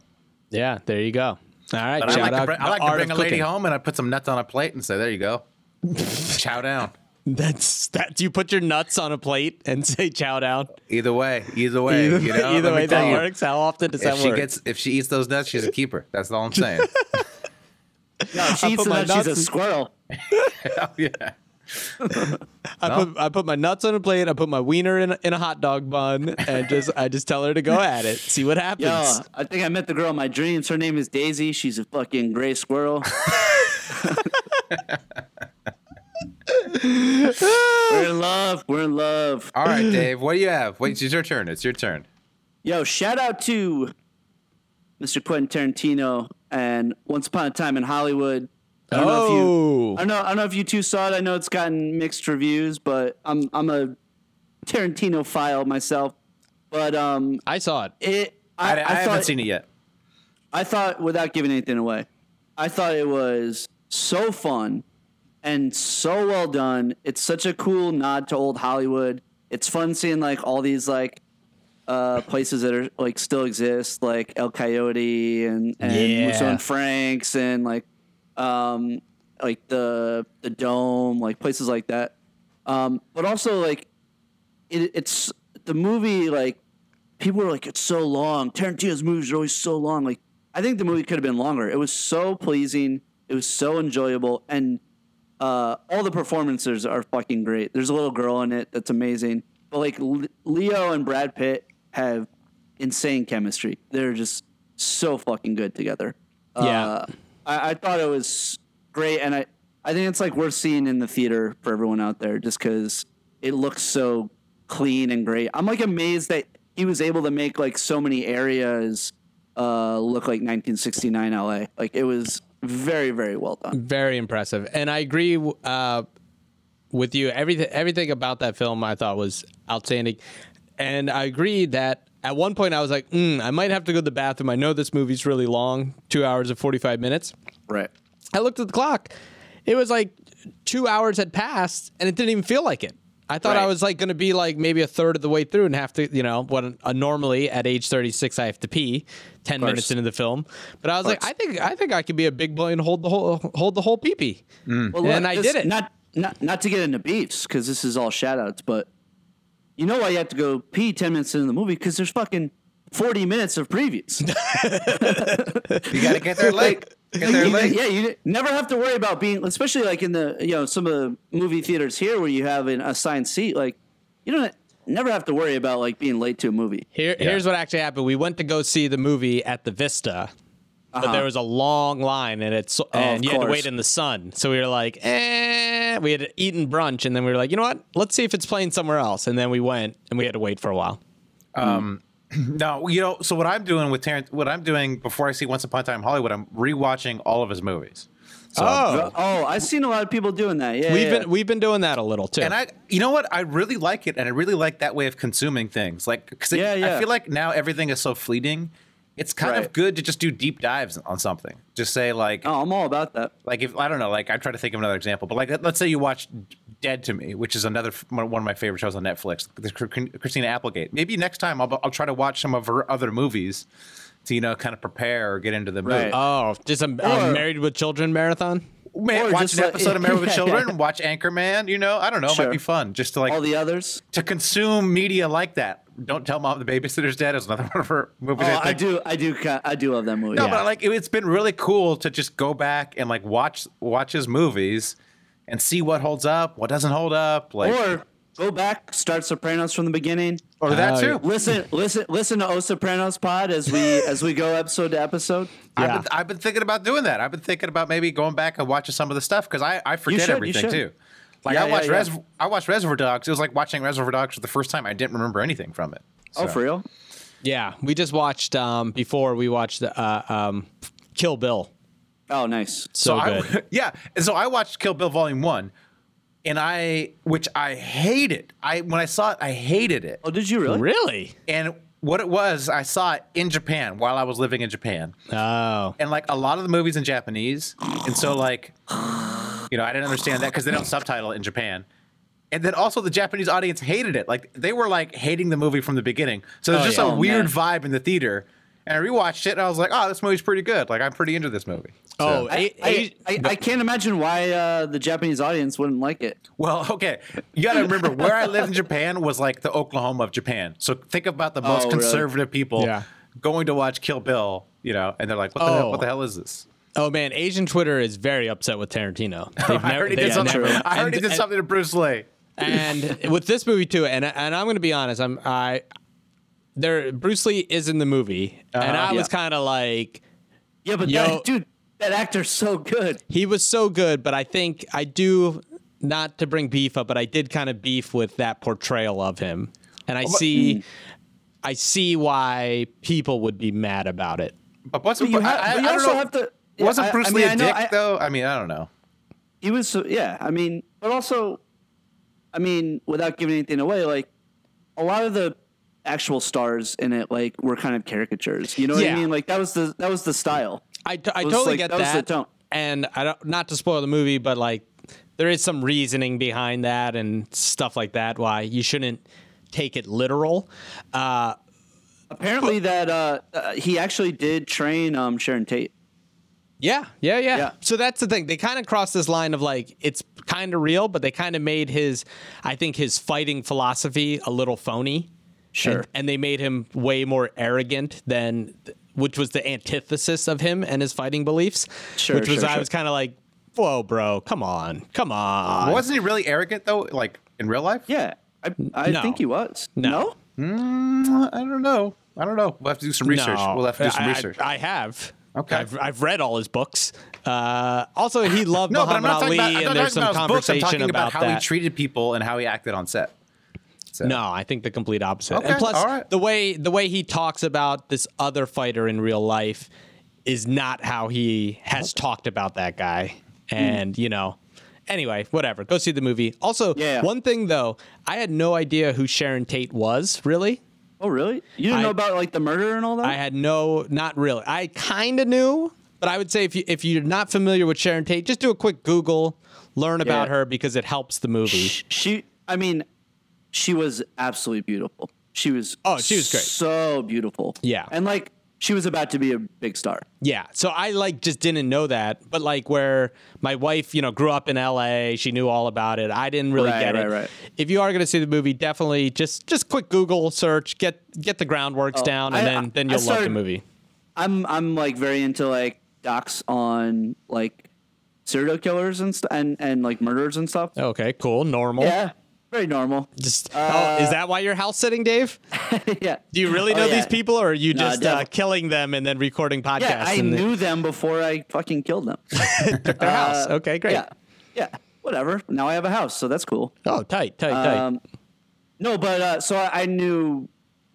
Yeah, there you go. All right, But I like to I like to bring a lady cooking. home and I put some nuts on a plate and say, there you go. Chow down. That's that. Do you put your nuts on a plate and say "chow down." Either way, either way, Either, you know. either way that you. works. How often does If that she work? gets, if she eats those nuts, she's a keeper. That's all I'm saying. No, she eats my nuts, she's a squirrel. oh, yeah. I put I put my nuts on a plate. I put my wiener in a, in a hot dog bun, and just I just tell her to go at it. See what happens. Yo, I think I met the girl of my dreams. Her name is Daisy. She's a fucking gray squirrel. We're in love. We're in love. All right, Dave. What do you have? Wait, it's your turn. It's your turn. Yo, shout out to Mr. Quentin Tarantino and Once Upon a Time in Hollywood. I don't know if you Oh, I don't know I don't know if you two saw it. I know it's gotten mixed reviews, but I'm I'm a Tarantino file myself. But um I saw it. it I, I, I, I, haven't thought seen it yet. I thought without giving anything away, I thought it was so fun and so well done. It's such a cool nod to old Hollywood. It's fun seeing like all these like uh, places that are like still exist, like El Coyote and and Yeah. Musso and Frank's and like um like the the Dome, like places like that. Um, but also like it, it's the movie like people are like it's so long. Tarantino's movies are always so long. Like I think the movie could have been longer. It was so pleasing. It was so enjoyable, and uh, all the performances are fucking great. There's a little girl in it that's amazing. But like Le- Leo and Brad Pitt have insane chemistry. They're just so fucking good together. Yeah. Uh, I, I thought it was great, and I I think it's like worth seeing in the theater for everyone out there, just because it looks so clean and great. I'm like amazed that he was able to make like so many areas uh, look like 1969 LA. Like it was very very well done. Very impressive, and I agree uh, with you. Everything everything about that film I thought was outstanding, and I agree that at one point I was like, mm, I might have to go to the bathroom. I know this movie's really long, two hours and forty five minutes. Right. I looked at the clock. It was like two hours had passed, and it didn't even feel like it. I thought I was like going to be like maybe a third of the way through and have to, you know, what uh, normally at age 36 I have to pee 10 minutes into the film. But I was like, I think I think I could be a big boy and hold the whole hold the whole pee pee. Well, And I did it. Not not not to get into beefs because this is all shout outs, but you know why you have to go pee ten minutes into the movie because there's fucking forty minutes of previews. You got to get there late. Get there You- late. yeah, you never have to worry about being, especially like in the you know some of the movie theaters here where you have an assigned seat. Like you don't never have to worry about like being late to a movie. Here, here's what actually happened. We went to go see the movie at the Vista, but there was a long line, and it's and Uh-huh. Oh, of you had to wait in the sun. So we were like, eh. We had eaten brunch, and then we were like, you know what? Let's see if it's playing somewhere else. And then we went, and we had to wait for a while. No, you know. So what I'm doing with Terrence, what I'm doing before I see Once Upon a Time in Hollywood, I'm rewatching all of his movies. So, oh, Oh, I've seen a lot of people doing that. Yeah, we've yeah. been we've been doing that a little too. and I, you know what, I really like it, and I really like that way of consuming things. Like, because Yeah, I feel like now everything is so fleeting. It's kind of good to just do deep dives on something. Just say like, Oh, I'm all about that. like if I don't know, like I try to think of another example, but like let- let's say you watch Dead to Me, which is another one one of my favorite shows on Netflix, Christina Applegate. Maybe next time I'll I'll try to watch some of her other movies to you know kind of prepare or get into the mood. Right. oh, just a, a Married with Children marathon. Man, watch an like- episode of Married with Children, watch Anchorman. You know, I don't know, it Sure. might be fun just to like All the others. to consume media like that. Don't tell mom the babysitter's dead is another one of her movies. Oh, I think. do, I do, I do love that movie. No, Yeah. but like it, it's been really cool to just go back and like watch watch his movies and see what holds up, what doesn't hold up, like Or go back, start Sopranos from the beginning. or that Oh, too. yeah. Listen, listen, listen to O Sopranos pod as we as we go episode to episode. I've, Yeah. been, I've been thinking about doing that. I've been thinking about maybe going back and watching some of the stuff because I, I forget should, everything too. Like Yeah, I yeah, watched yeah. Res- I watched Reservoir Dogs. It was like watching Reservoir Dogs for the first time. I didn't remember anything from it. Oh, for real? Yeah, we just watched um, before we watched uh, um, Kill Bill. Oh, nice. So, I, good. yeah, and so I watched Kill Bill Volume One, and I which I hated. I when I saw it, I hated it. Oh, did you really? really? And what it was, I saw it in Japan while I was living in Japan, Oh, and like a lot of the movies in Japanese, and so like, you know, I didn't understand that because they don't subtitle it in Japan. And then also the Japanese audience hated it. Like they were like hating the movie from the beginning. So there's Oh, just yeah. a Oh, weird man. vibe in the theater. And I rewatched it and I was like, oh, this movie's pretty good. Like I'm pretty into this movie. So- oh, I can't imagine why uh, the Japanese audience wouldn't like it. Well, okay. You got to remember where I lived in Japan was like the Oklahoma of Japan. So think about the most Oh, really? conservative people Yeah. going to watch Kill Bill, you know, and they're like, what the, hell, Oh. what the hell is this? oh man, Asian Twitter is very upset with Tarantino. They've I already they've did something. never- I already and- did something to Bruce Lee. and with this movie too, and and I'm going to be honest, I'm I there Bruce Lee is in the movie, and Uh-huh. I was kind of like Yeah, but that, dude, that actor's so good. he was so good, but I think I do not to bring beef up, but I did kind of beef with that portrayal of him, and I see. I see why people would be mad about it. But what's But you, I, have, I, but you I don't also know. have to. yeah, Wasn't I- Bruce I Lee mean, a I know- dick I- though? I mean, I don't know. He was, so, yeah. I mean, but also, I mean, without giving anything away, like a lot of the actual stars in it, like were kind of caricatures. You know what Yeah. I mean? Like that was the that was the style. I, t- I was totally like- get that that, tone. and I don't not to spoil the movie, but like there is some reasoning behind that and stuff like that why you shouldn't take it literal. Uh, Apparently, that uh, uh, he actually did train um, Sharon Tate. Yeah, yeah, yeah, Yeah. So that's the thing. They kind of crossed this line of like it's kind of real, but they kind of made his, I think, his fighting philosophy a little phony. Sure. And, and they made him way more arrogant than, which was the antithesis of him and his fighting beliefs. Sure, Which was sure, I sure. was kind of like, whoa, bro, come on, come on. Wasn't he really arrogant though? Like in real life? Yeah, I, I No. think he was. No. No? I don't know. I don't know. We'll have to do some research. No. We'll have to do some I- research. I, I have. Okay. I've, I've read all his books. Uh, also, he loved no, but I'm Muhammad not talking Ali, about, I'm and not there's talking some about his books. I'm conversation talking about, about, how that. he treated people and how he acted on set. So- No, I think the complete opposite. Okay, and plus, right. the way the way he talks about this other fighter in real life is not how he has talked about that guy. Hmm. And you know, anyway, whatever. Go see the movie. Also, Yeah. one thing though, I had no idea who Sharon Tate was. Really, Oh, really? You didn't I- know about like the murder and all that? I had no, not really. I kind of knew, but I would say if you if you're not familiar with Sharon Tate, just do a quick Google, learn about Yeah. her because it helps the movie. Sh- she i mean she was absolutely beautiful she was Oh, she was great. so beautiful Yeah. and like she was about to be a big star Yeah. So I like just didn't know that. But like where my wife, you know, grew up in LA, she knew all about it. I didn't really Right, get right, it. right. If you are gonna see the movie, definitely just just quick Google search, get get the groundworks oh, down, and Oh, I- then then you'll love the movie. i'm i'm like very into like docs on like serial killers and st- and and like murders and stuff Okay, cool. Normal. yeah very normal Just oh, is that why you're house sitting, Dave? yeah Do you really Oh, know yeah. these people or are you No, just uh, killing them and then recording podcasts? yeah i knew them before i fucking killed them Took their house. Okay, great. yeah yeah whatever now i have a house so that's cool Oh, tight, tight, tight. Um, no, but uh, so I, I knew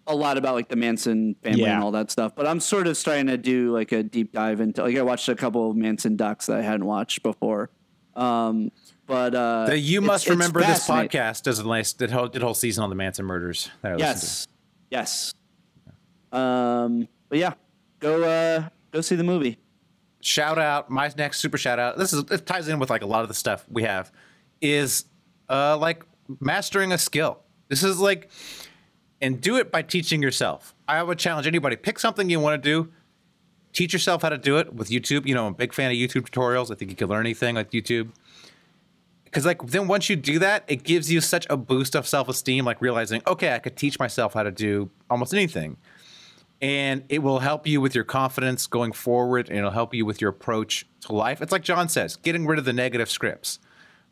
a lot about like the Manson family Yeah. and all that stuff. But I'm sort of starting to do like a deep dive into like I watched a couple of Manson docs that I hadn't watched before. Um, but uh, The You Must Remember This podcast does a nice, did, whole, did whole season on the Manson murders. That I listened Yes, yes. Um, but yeah, go uh, go see the movie. Shout out, my next super shout out. This is it ties in with like a lot of the stuff we have, is uh like mastering a skill. This is like, and do it by teaching yourself. I would challenge anybody: pick something you want to do, teach yourself how to do it with YouTube. You know, I'm a big fan of YouTube tutorials. I think you can learn anything with YouTube. Because like then once you do that, it gives you such a boost of self esteem. Like realizing, okay, I could teach myself how to do almost anything, and it will help you with your confidence going forward, and it'll help you with your approach to life. It's like John says, getting rid of the negative scripts.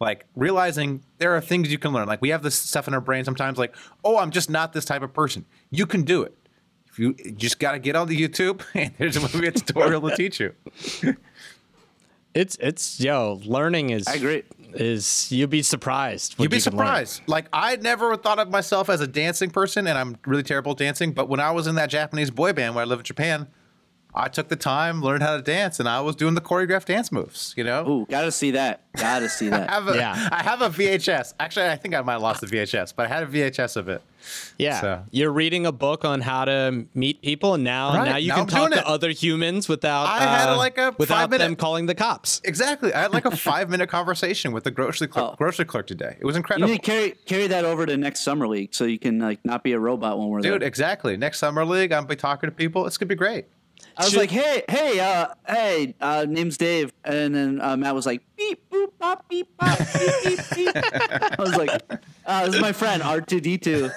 Like realizing there are things you can learn. Like we have this stuff in our brain sometimes. Like, oh, I'm just not this type of person. You can do it. If you, you just got to get on the YouTube, and there's a movie a tutorial to teach you. It's it's yo, learning is I agree. Is you'd be surprised. You'd be you can learn. surprised. Like I never thought of myself as a dancing person, and I'm really terrible at dancing. But when I was in that Japanese boy band where I live in Japan, I took the time, learned how to dance, and I was doing the choreographed dance moves. You know, Ooh, gotta see that. Gotta see I that. have a, Yeah. I have a VHS. Actually, I think I might have lost the VHS, but I had a VHS of it. Yeah, So- you're reading a book on how to meet people, and now Right, now you now can I'm talk to it. other humans without I had, uh, like, a without five-minute- them calling the cops. Exactly. I had like a five minute conversation with the grocery clerk, Oh. grocery clerk today. It was You incredible. need to carry carry that over to next summer league so you can like not be a robot when we're Dude, there. Dude, exactly. Next summer league, I'm be talking to people. It's gonna be great. I was Should- like, hey, hey, uh, hey, uh, name's Dave, and then uh, Matt was like, beep, boop, bop, beep, bop, beep, beep, beep. I was like, uh, this is my friend R two D two.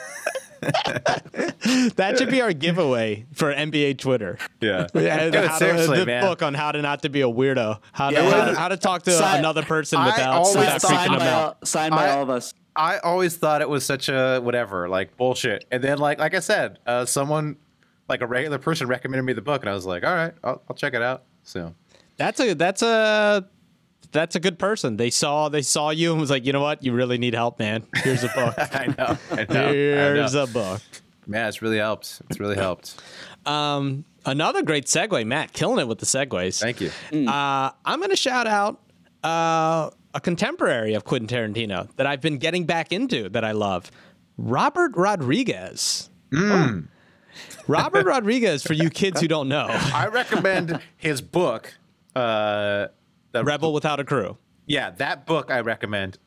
That should be our giveaway for NBA Twitter. Yeah. Yeah, Dude, how to- seriously, the man. book on how to not to be a weirdo, how to, Yeah. how, to how to talk to Sign- another person without, without freaking signed them by, out. all, signed by I- all of us. I always thought it was such a whatever, like bullshit. And then, like, like I said, uh, someone, like a regular person, recommended me the book, and I was like, all right, I'll, I'll check it out. So, That's a that's a that's a good person. They saw they saw you and was like, you know what, you really need help, man. Here's a book. I know, I know, I Here's know. a book. man, it's really helped. It's really helped. Um, another great segue, Matt, killing it with the segues. Thank you. Uh, I'm going to shout out uh, a contemporary of Quentin Tarantino that I've been getting back into that I love, Robert Rodriguez. Hmm. Robert Rodriguez, for you kids who don't know, I recommend his book. Uh, the Rebel Without a Crew. Yeah, that book I recommend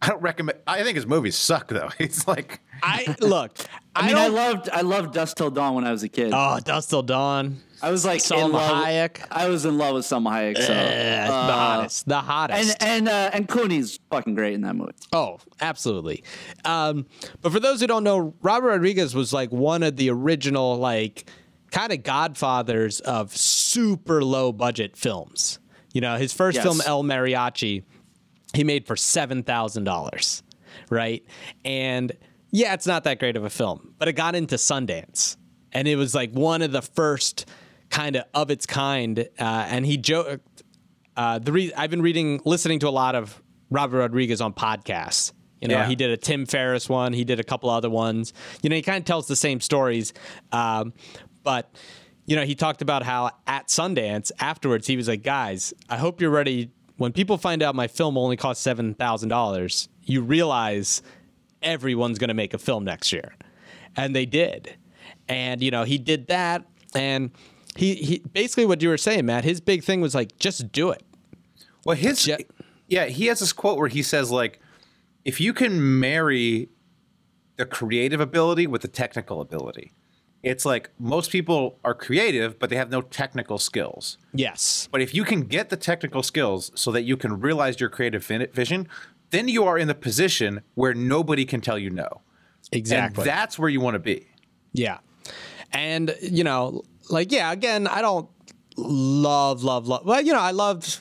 I don't recommend. I think his movies suck though. He's like I look. I mean, I, loved I loved Dusk Till Dawn when I was a kid. Oh, Dusk Till Dawn. I was like in love. Hayek. I was in love with Salma Hayek. So. Eh, the uh, hottest. The hottest. And and uh, and Clooney's fucking great in that movie. Oh, absolutely. Um, but for those who don't know, Robert Rodriguez was like one of the original, like, kind of godfathers of super low budget films. You know, his first Yes. film, El Mariachi, he made for $7,000, right? And yeah, it's not that great of a film, but it got into Sundance. And it was like one of the first kind of of its kind. Uh, and he joked, uh, the re- I've been reading, listening to a lot of Robert Rodriguez on podcasts. You know, Yeah. he did a Tim Ferriss one. He did a couple other ones. You know, he kind of tells the same stories. Um, but, you know, he talked about how at Sundance afterwards, he was like, guys, I hope you're ready. When people find out my film only cost $7,000, you realize everyone's going to make a film next year. And they did. And, you know, he did that. And he, he basically what you were saying, Matt, his big thing was like, just do it. Well, his Yeah. yeah, he has this quote where he says like, if you can marry the creative ability with the technical ability, it's like most people are creative, but they have no technical skills. Yes. But if you can get the technical skills so that you can realize your creative vision, then you are in the position where nobody can tell you no. Exactly. And that's where you want to be. Yeah. And, you know, like, yeah, again, I don't love, love, love. Well, you know, I loved,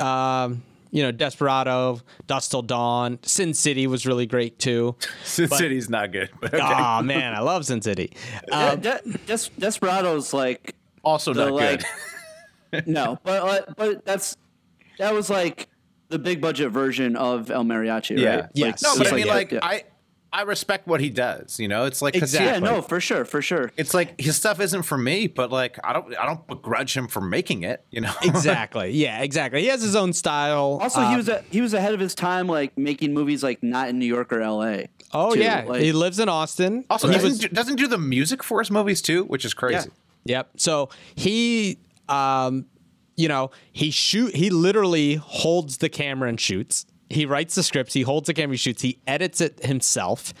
um, you know, Desperado, Dusk Till Dawn, Sin City was really great too. Sin City's not good, but okay. Oh, man, I love Sin City. Um, De- Des- Desperado's like also the not like good. no, but uh, but that's that was like the big budget version of El Mariachi, Yeah. right? Yes. No, Like, but I it's mean, like, yeah. I I respect what he does. You know, it's like 'cause he- Exactly. yeah, no, for sure, for sure. it's like his stuff isn't for me, but like I don't I don't begrudge him for making it. You know, exactly. Yeah, exactly. He has his own style. Also, Um, he was a, he was ahead of his time, like making movies like not in New York or L.A. Oh, too. yeah. Like- he lives in Austin. also he doesn't, was, do, doesn't do the music for his movies too, which is crazy. Yep. So he, um, you know, he shoot. He literally holds the camera and shoots. He writes the scripts. He holds the camera. He shoots. He edits it himself.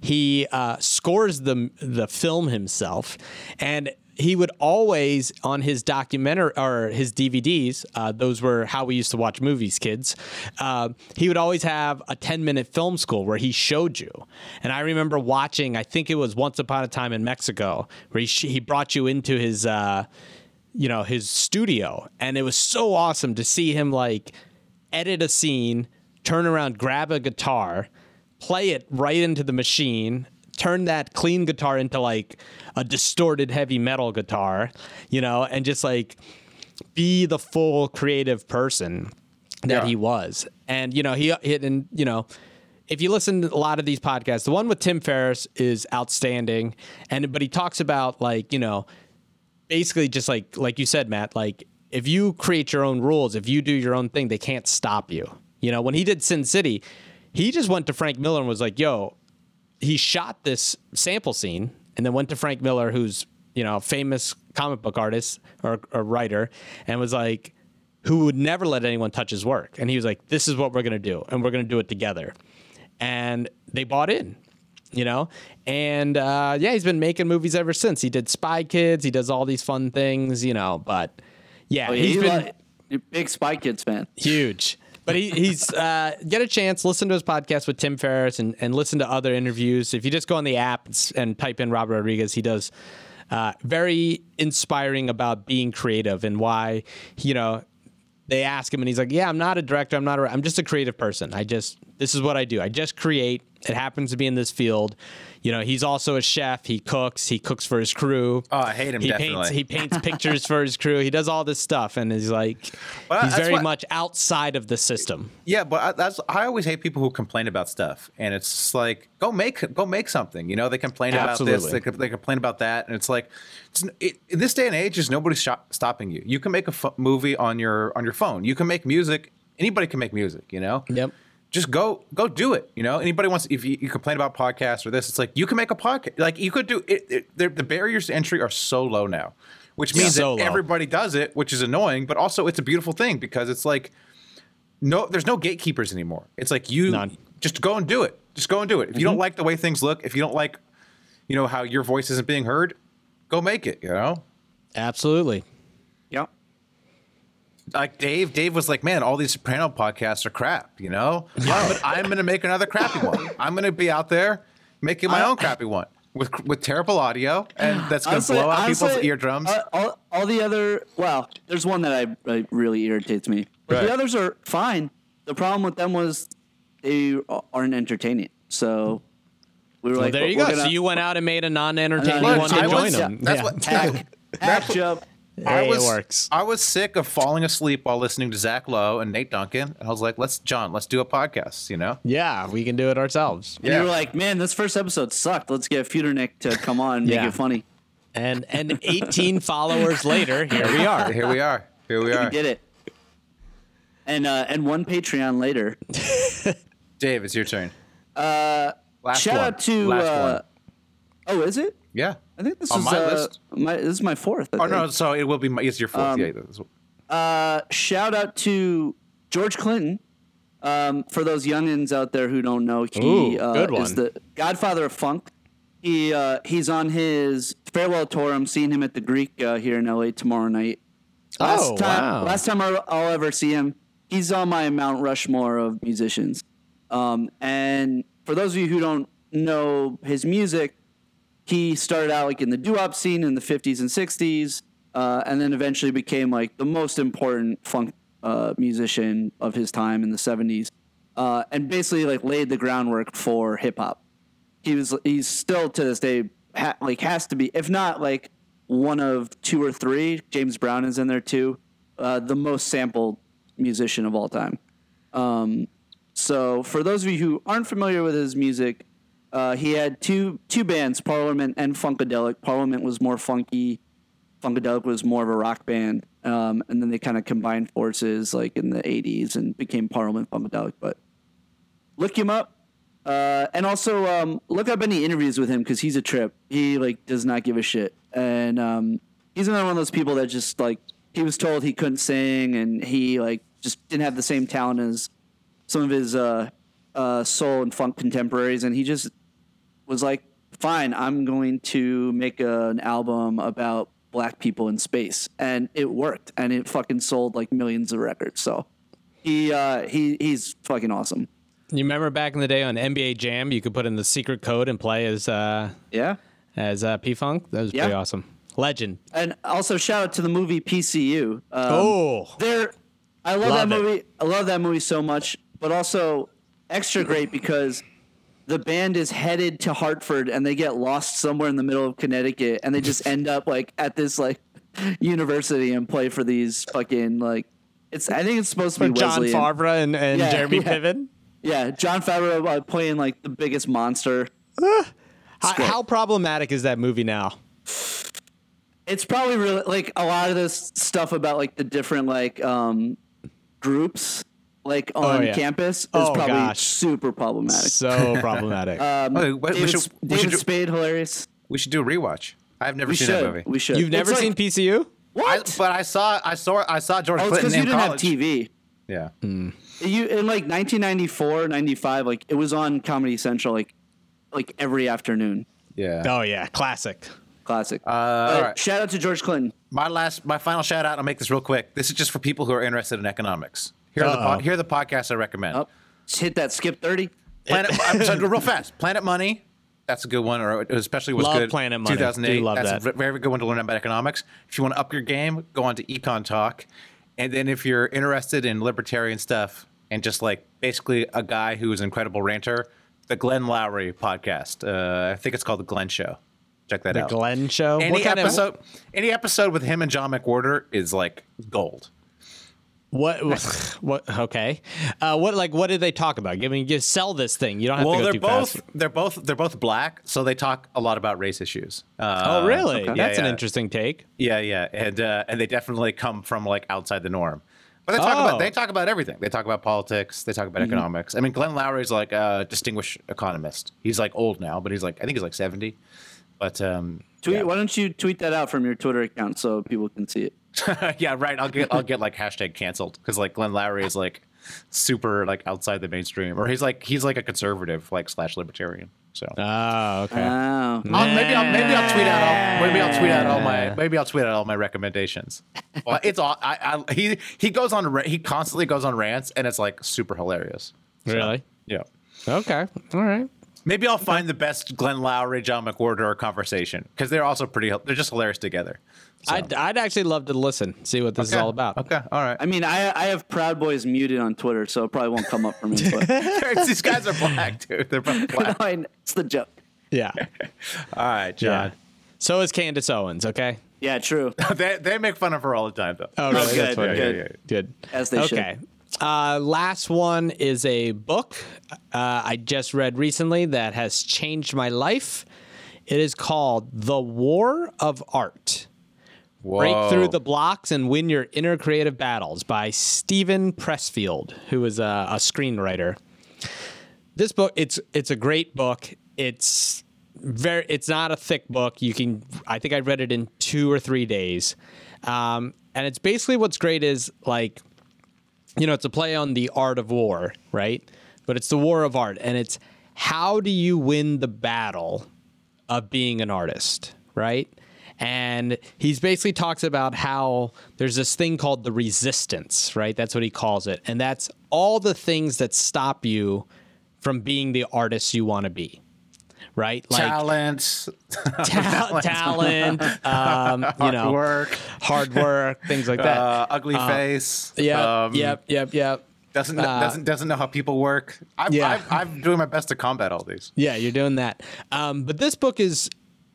He uh, scores the the film himself, and he would always on his documentary or his DVDs. Uh, those were how we used to watch movies, kids. Uh, he would always have a ten minute film school where he showed you. And I remember watching. I think it was Once Upon a Time in Mexico, where he he brought you into his. Uh, you know his studio and it was so awesome to see him like edit a scene turn around grab a guitar play it right into the machine turn that clean guitar into like a distorted heavy metal guitar you know and just like be the full creative person that Yeah. he was and you know he hit and you know if you listen to a lot of these podcasts the one with tim ferriss is outstanding and but he talks about like you know basically just like like you said, Matt, like if you create your own rules, if you do your own thing, they can't stop you. You know, when he did Sin City, he just went to Frank Miller and was like, "Yo," he shot this sample scene and then went to Frank Miller, who's you know a famous comic book artist or, or writer, and was like, who would never let anyone touch his work, and he was like, "This is what we're gonna do, and we're gonna do it together," and they bought in you know? And uh, yeah he's been making movies ever since. He did spy kids he does all these fun things you know but yeah Oh, yeah, he's you been like- big Spy Kids fan. huge but he, he's uh, get a chance listen to his podcast with tim ferriss and, and listen to other interviews. If you just go on the app and, type in robert rodriguez he does uh, very inspiring about being creative and why you know they ask him and he's like yeah i'm not a director. I'm not a i'm just a creative person. I just this is what i do. I just create. It happens to be in this field you know he's also a chef he cooks he cooks for his crew Oh, I hate him, he definitely. paints he paints pictures for his crew he does all this stuff and he's like Well, he's very what- much outside of the system Yeah, but I, that's I always hate people who complain about stuff, and it's just like go make go make something. You know, they complain about this, Absolutely. they, they complain about that, and it's like it's, it, in this day and age, there's nobody stopping you. You can make a movie on your on your phone. You can make music. Anybody can make music. You know. Yep. Just go go do it. You know. Anybody wants if you, you complain about podcasts or this, it's like you can make a podcast. Like you could do it. it the barriers to entry are so low now, which means So that low. everybody does it, which is annoying, but also it's a beautiful thing because it's like no there's no gatekeepers anymore it's like you None. just go and do it. Just go and do it. If you Mm-hmm. don't like the way things look, if you don't like, you know, how your voice isn't being heard, go make it. You know, Absolutely. Yeah. like Dave. Dave was like, "Man, all these Soprano podcasts are crap." You know, yeah, but I'm gonna make another crappy one. I'm gonna be out there making my own crappy one with with terrible audio, and that's gonna blow out people's honestly, eardrums. uh, all, all the other, well, there's one that I, I really irritates me, but Right. the others are fine. The problem with them was they aren't entertaining. So we were Well, like, there you go. gonna So you went out and made a non-entertaining one to join them. that's Yeah. what- hack, hack job. I was, it works. I was sick of falling asleep while listening to Zach Lowe and Nate Duncan, and I was like, "Let's, John, let's do a podcast." You know, Yeah, we can do it ourselves. And you were like, man, this first episode sucked. Let's get Feudernick to come on and make it funny. And and 18 followers later, here we are. here we are. Here we are. We did it. And uh, and one Patreon later. Dave, it's your turn. Uh, last Shout one. out to. last Uh, one. oh, is it? Yeah. I think this On is my uh, list. My, this is my fourth. I Oh no, so it will be. My, it's your fourth. Um, yeah. Uh, shout out to George Clinton. Um, for those youngins out there who don't know, he Ooh, uh, is the godfather of funk. He uh, he's on his farewell tour. I'm seeing him at the Greek uh, here in LA tomorrow night. Last Oh, time, wow. last time I'll, I'll ever see him, he's on my Mount Rushmore of musicians. Um, and for those of you who don't know his music, he started out like in the doo-wop scene in the 50s and 60s, uh, and then eventually became like the most important funk uh, musician of his time in the 70s, uh, and basically like laid the groundwork for hip hop. He was he's still to this day ha- like has to be if not like one of two or three. James Brown is in there too, uh, the most sampled musician of all time. Um, so for those of you who aren't familiar with his music, uh, he had two two bands, Parliament and Funkadelic. Parliament was more funky. Funkadelic was more of a rock band, um, and then they kind of combined forces like in the '80s and became Parliament Funkadelic. But look him up, uh, and also um, look up any interviews with him because he's a trip. He like does not give a shit, and um, he's another one of those people that just like he was told he couldn't sing, and he like just didn't have the same talent as some of his uh, uh, soul and funk contemporaries, and he just was like, "Fine, I'm going to make a, an album about black people in space," and it worked, and it fucking sold like millions of records. So he uh, he he's fucking awesome. You remember back in the day on NBA Jam, you could put in the secret code and play as uh, Yeah, as uh, P Funk. That was Yeah. pretty awesome. Legend. and also shout out to the movie PCU. Um, oh, There, I love, Love that it. movie. I love that movie so much, but also extra great because the band is headed to Hartford and they get lost somewhere in the middle of Connecticut and they just end up like at this like university and play for these fucking like it's. I think it's supposed to be John Wesley and- Favre and, and Yeah, Jeremy yeah. Piven. yeah, Jon Favreau uh, playing like the biggest monster. How, how problematic is that movie now? it's probably really like a lot of this stuff about like the different like um groups like on Oh, yeah. campus is Oh, probably gosh. super problematic. So problematic. Um, Okay, wait, we David, should- we David do- Spade, hilarious. we should do a rewatch. I've never We seen should. that movie. We should. You've never It's seen like, PCU? I, what? but I saw, I saw, I saw George Clinton. oh, it's Clinton because you didn't college. have TV. Yeah. You in like 1994, 95, like it was on Comedy Central, like like every afternoon. Yeah. Oh yeah, classic. Classic. Uh, all right. Shout out to George Clinton. My last, my final shout out. I'll make this real quick. This is just for people who are interested in economics. Here are the po- here are the podcasts I recommend. Up, just hit that skip 30. Planet, I'm sorry, real fast. Planet Money. That's a good one, or especially was Love good. Planet Money. 2008. Do love That's that. a very good one to learn about economics. If you want to up your game, go on to EconTalk. And then if you're interested in libertarian stuff and just like basically a guy who is an incredible ranter, the Glenn Loury podcast. Uh, I think it's called the Glenn Show. Check that The out. The Glenn Show. Any what kind episode, any episode with him and John McWhorter is like gold. Of what? What? Okay. Uh, what? Like, what did they talk about? Give me, just sell this thing. You don't have Well, to go deep. Well, they're too both fast. they're both they're both black, so they talk a lot about race issues. Uh, Oh, really? okay. That's Yeah, an interesting take. Yeah, yeah, and uh, and they definitely come from like outside the norm. But they talk Oh. about they talk about everything. They talk about politics. They talk about Mm-hmm. economics. I mean, Glenn Loury is like a distinguished economist. He's like old now, but he's like I think he's like seventy. But um, Tweet. yeah. Why don't you tweet that out from your Twitter account so people can see it? yeah, right. I'll get I'll get like hashtag canceled because like Glenn Loury is like super like outside the mainstream, or he's like he's like a conservative like slash libertarian. So Oh, okay. Oh. I'll- maybe I'll maybe I'll tweet out all maybe I'll tweet out all my maybe I'll tweet out all my recommendations. Well, it's all I, I he he goes on he constantly goes on rants and it's like super hilarious. So, really? Yeah. Okay. All right. Maybe I'll find the best Glenn Loury, John McWhorter conversation because they're also pretty. They're just hilarious together. So. I'd, I'd actually love to listen, see what this is all about. Okay, all right. I mean, I I have Proud Boys muted on Twitter, so it probably won't come up for me. But These guys are black, dude. They're both black. I it's the joke. Yeah. All right, John. So is Candace Owens, okay? Yeah, true. they they make fun of her all the time, though. Oh, really? That's Good, good. Yeah, yeah, Good. As they should. okay. Uh, last one is a book uh, I just read recently that has changed my life. It is called The War of Art. Break through the blocks and win your inner creative battles by Steven Pressfield, who is a, a screenwriter. This book, it's it's a great book. It's very, it's not a thick book. You can, I think I read it in two or three days, um, and it's basically what's great is like, you know, it's a play on the art of war, right? But it's the war of art, and it's how do you win the battle of being an artist, right? And he's basically talks about how there's this thing called the resistance, right? That's what he calls it. And that's all the things that stop you from being the artist you want to be. Right? talent, ta- talent, um, you hard know, work, hard work, things like that. uh, ugly face. yep, um, yep, yep, yep. Doesn't doesn't doesn't know how people work. I'm, Yeah. I'm, I'm doing my best to combat all these. Yeah, you're doing that. Um, but this book is,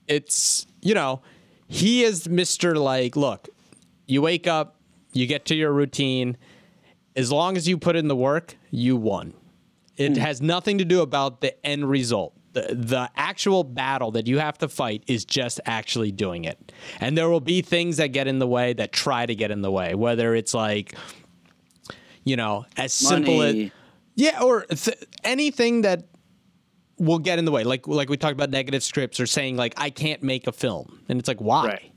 it's, you know, he is Mr. Like, look, you wake up, you get to your routine. As long as you put in the work, you won. It hmm. has nothing to do about the end result. The, the actual battle that you have to fight is just actually doing it. And there will be things that get in the way that try to get in the way, whether it's like, you know, as simple as yeah, or th- anything that will get in the way. Like like we talked about negative scripts or saying like I can't make a film, and it's like why? Right.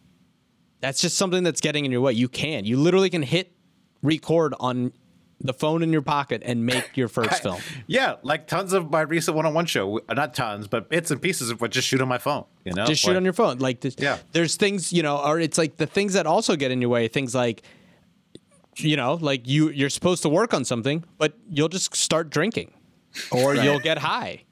That's just something that's getting in your way. You can. You literally can hit record on the phone in your pocket and make your first film. Yeah, like tons of my recent one-on-one show. Not tons, but bits and pieces of what just shoot on my phone. You know, Just shoot Like- on your phone. Like this, Yeah. there's things you know, or it's like the things that also get in your way. Things like you know, like you you're supposed to work on something, but you'll just start drinking, or you'll get high.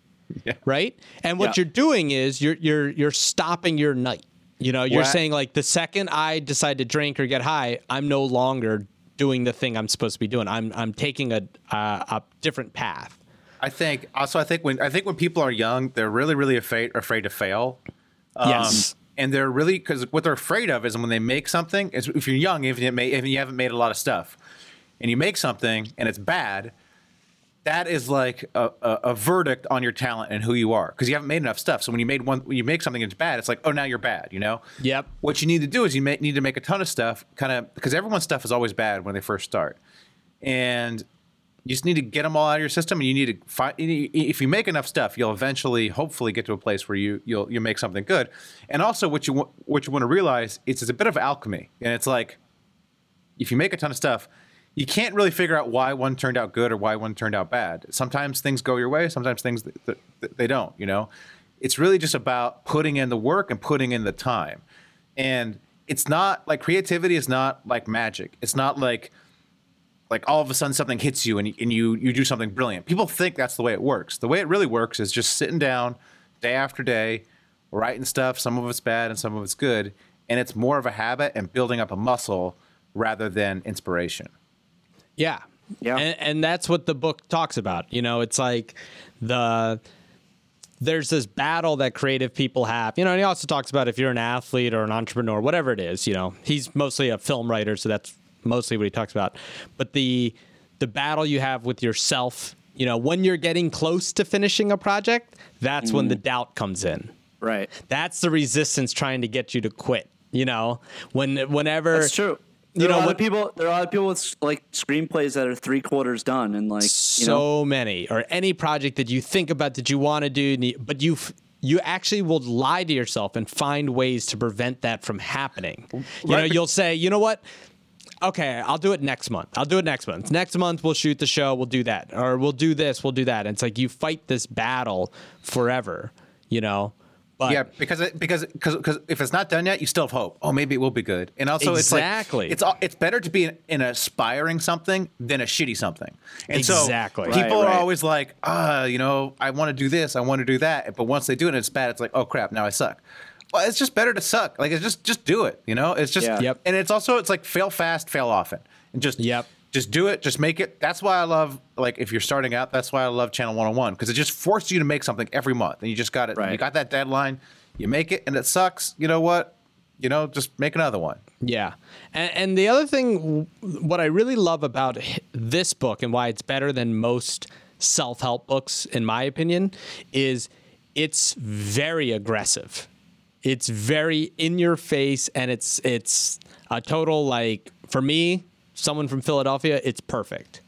Yeah. right? And what Yeah. you're doing is you're you're you're stopping your night. You know, you're What- saying like the second I decide to drink or get high, I'm no longer doing the thing I'm supposed to be doing. I'm I'm taking a a, a different path. I think also I think when I think when people are young, they're really really afraid afraid to fail. Um, Yes. and they're really because what they're afraid of is when they make something. Is if you're young, if you may, if you haven't made a lot of stuff, and you make something and it's bad, that is like a, a, a verdict on your talent and who you are because you haven't made enough stuff. So when you made one, when you make something that's bad, it's like oh now you're bad. You know. Yep. What you need to do is you may, need to make a ton of stuff, kind of because everyone's stuff is always bad when they first start, and you just need to get them all out of your system, and you need to find. If you make enough stuff, you'll eventually, hopefully, get to a place where you you'll you make something good. And also, what you what you want to realize is it's a bit of alchemy, and it's like if you make a ton of stuff, you can't really figure out why one turned out good or why one turned out bad. Sometimes things go your way, sometimes things th- th- th- they don't. You know, it's really just about putting in the work and putting in the time. And it's not like creativity is not like magic. It's not like like all of a sudden something hits you and, and you you do something brilliant. People think that's the way it works. The way it really works is just sitting down day after day, writing stuff. Some of it's bad and some of it's good, and it's more of a habit and building up a muscle rather than inspiration. Yeah. Yeah. And, and that's what the book talks about. You know, it's like the there's this battle that creative people have. You know, and he also talks about if you're an athlete or an entrepreneur, whatever it is, you know, he's mostly a film writer, so that's mostly what he talks about. But the the battle you have with yourself, you know, when you're getting close to finishing a project, that's when the mm-hmm. doubt comes in. Right. That's the resistance trying to get you to quit. You know, when whenever That's true. You know are a lot what- of people. There are a lot of people with like screenplays that are three quarters done, and like you so know, many or any project that you think about that you want to do but you you actually will lie to yourself and find ways to prevent that from happening you know you'll say you know what okay, I'll do it next month. I'll do it next month. Next month we'll shoot the show. We'll do that, or we'll do this. We'll do that. And it's like you fight this battle forever, you know. But yeah, because it, because because because if it's not done yet, you still have hope. Oh, maybe it will be good. And also, Exactly. it's like it's it's better to be in, in aspiring something than a shitty something. And Exactly. so people Right, are right. always like, ah, you know, I want to do this, I want to do that. But once they do it and it's bad, it's like, oh crap, now I suck. Well, it's just better to suck. Like it's just just do it. You know, it's just Yeah. Yep. And it's also it's like fail fast, fail often, and just Yep. Just do it just make it. That's why i love like if you're starting out that's why i love channel 101 because it just forces you to make something every month and you just got it you got that deadline you make it and it sucks. You know what? You know just make another one. Yeah. And, and the other thing, what I really love about this book and why it's better than most self help books, in my opinion, is it's very aggressive. It's very in your face, and it's it's a total like for me, someone from Philadelphia, it's perfect.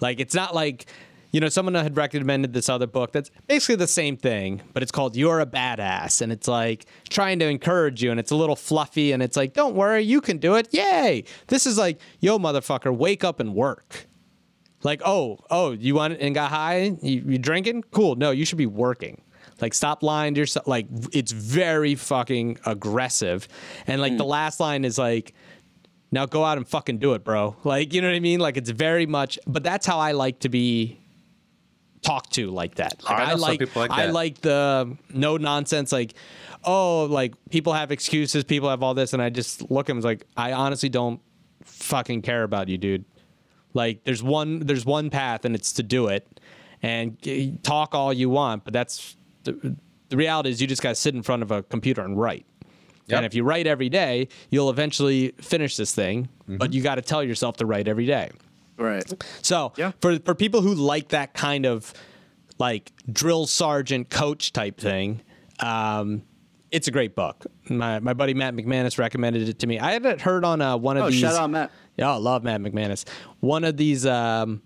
Like it's not like you know someone had recommended this other book that's basically the same thing, but it's called You're a Badass, and it's like trying to encourage you, and it's a little fluffy, and it's like don't worry, you can do it, yay! This is like yo motherfucker, wake up and work. Like oh oh you want it and got high, you, you drinking? Cool, no, you should be working. Like stop lying to yourself. Like it's very fucking aggressive, and like the mm. last line is like now go out and fucking do it, bro. Like, you know what I mean? Like it's very much but that's how I like to be talked to like that. Like I some like like I like the no nonsense like oh, like people have excuses, people have all this and I just look at them like I honestly don't fucking care about you, dude. Like there's one there's one path and it's to do it and talk all you want, but that's the, the reality is you just got to sit in front of a computer and write. Yep. And if you write every day, you'll eventually finish this thing, Mm-hmm. but you got to tell yourself to write every day. Right. So Yeah. for for people who like that kind of like drill sergeant coach type thing, um, it's a great book. My my buddy Matt McManus recommended it to me. I had it heard on uh, one of these Oh, these. shout out Matt. Yeah, I love Matt McManus. One of these. Um,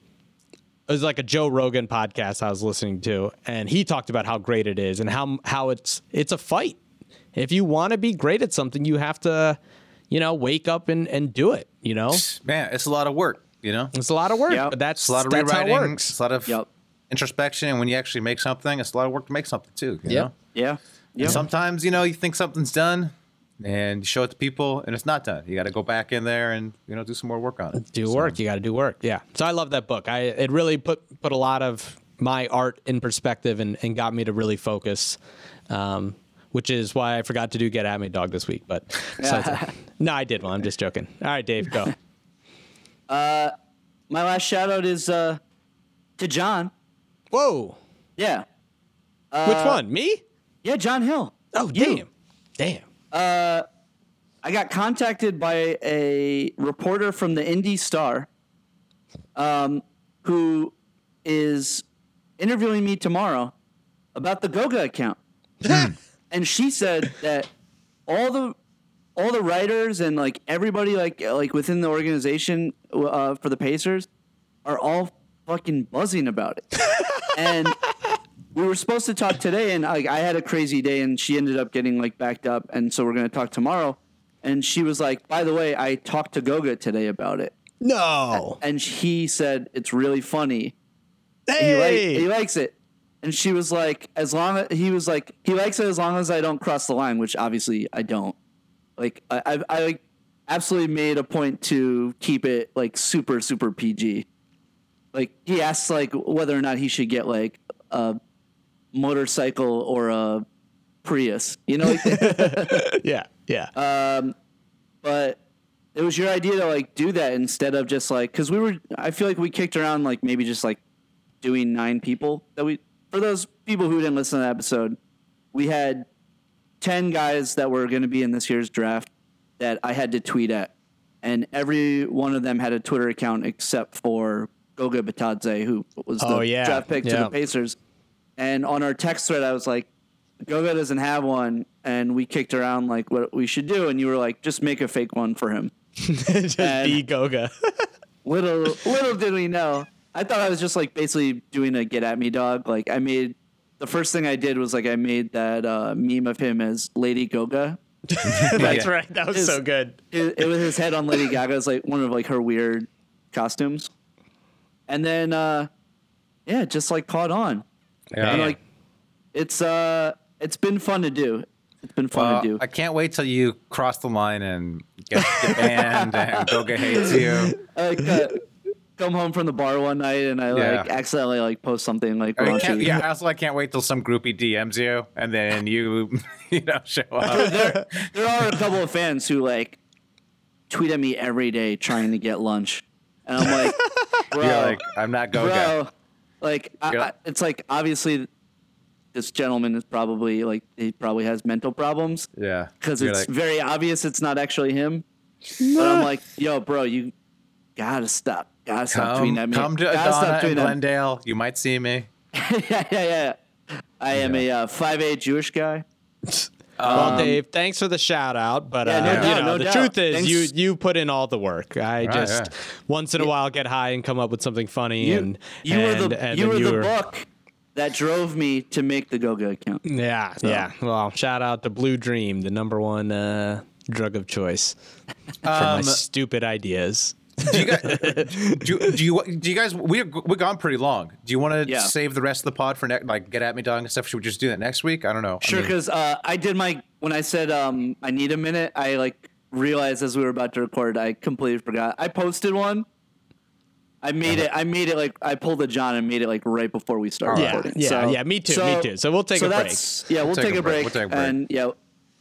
it was like a Joe Rogan podcast I was listening to, and he talked about how great it is and how how it's it's a fight. If you want to be great at something, you have to, you know, wake up and, and do it. You know, man it's a lot of work you know it's a lot of work, Yep. but that's it's a lot of that's how it rewriting works. it's a lot of Yep. introspection and when you actually make something it's a lot of work to make something too you Yep. know? Yeah. Yeah. And sometimes you know you think something's done and you show it to people and it's not done you got to go back in there and you know do some more work on it do work. You got to do work. Yeah. So I love that book. I it really put put a lot of my art in perspective and, and got me to really focus. Um, which is why I forgot to do Get At Me Dog this week. But no, I did one. I'm just joking. All right, Dave, go. Uh, My last shout out is uh, to John. Whoa. Yeah. Which one? Me? Yeah, John Hill. Oh, You. damn. Damn. I got contacted by a reporter from the Indy Star, um, who is interviewing me tomorrow about the Goga account, and she said that all the all the writers and like everybody like like within the organization uh, for the Pacers are all fucking buzzing about it, and we were supposed to talk today, and like I had a crazy day, and she ended up getting like backed up, and so we're gonna talk tomorrow. And she was like, "By the way, I talked to Goga today about it, No. and he said it's really funny. and He, Hey. he likes it." And she was like, "As long as he was like, he likes it as long as I don't cross the line, which obviously I don't. Like, I I, I like absolutely made a point to keep it like super super PG. Like he asks like whether or not he should get like a motorcycle or a Prius, you know, like yeah. Yeah. Uh, but it was your idea to like do that instead of just like because we were i feel like we kicked around like maybe just like doing nine people that we for those people who didn't listen to the episode we had 10 guys that were going to be in this year's draft that i had to tweet at and every one of them had a twitter account except for goga Bitadze who was the Oh, yeah. draft pick to the pacers and on our text thread i was like Goga doesn't have one, and we kicked around like what we should do, and you were like, just make a fake one for him. just and- be Goga. Little little did we know, I thought I was just like basically doing a get at me dog. Like I made the first thing I did was like I made that uh, meme of him as Lady Goga, That's right. That was His- so good. it, it was his head on Lady Gaga's like one of like her weird costumes, and then uh, yeah, just like caught on. Yeah. And like, it's uh, it's been fun to do. It's been fun Well, to do. I can't wait till you cross the line and get, get banned and Goga hates you. I, like uh, come home from the bar one night and I like Yeah. accidentally like post something like raunchy. can't, yeah, also I can't wait till some groupie DMs you and then you, you know, show up. there, there are a couple of fans who like tweet at me every day trying to get lunch, and I'm like, bro, You're like, I'm not going. bro, like I, I, like- it's like obviously this gentleman is probably like he probably has mental problems Yeah, because it's like, very obvious it's not actually him. But I'm like, yo, bro, you gotta stop, gotta stop tweeting come, at me. come to gotta Adana stop and me. Glendale. You might see me. yeah, yeah, yeah. I am a uh, five eight Jewish guy. well, Dave, thanks for the shout out, but Yeah, uh, no you know, no the doubt. truth is Thanks. you you put in all the work. I Right, just yeah. once in a while get high and come up with something funny You, and you and, were the and you then were the book that drove me to make the Goga account. Yeah, yeah. Well, shout out to Blue Dream, the number one uh, drug of choice for my Um, stupid ideas. Do you guys do, you- do you do you guys we we've gone pretty long. Do you want to Yeah. save the rest of the pod for next like get at me dog and stuff? Should we just do that next week? I don't know. I Sure, mean, because uh, I did my when I said um, I need a minute, I like realized as we were about to record, I completely forgot. I posted one. I made it. I made it like I pulled a John and made it like right before we started Yeah, recording. yeah, So- yeah, me too, me too. So we'll take so a break. Yeah, we'll, take, a break. We'll take a break. And yeah,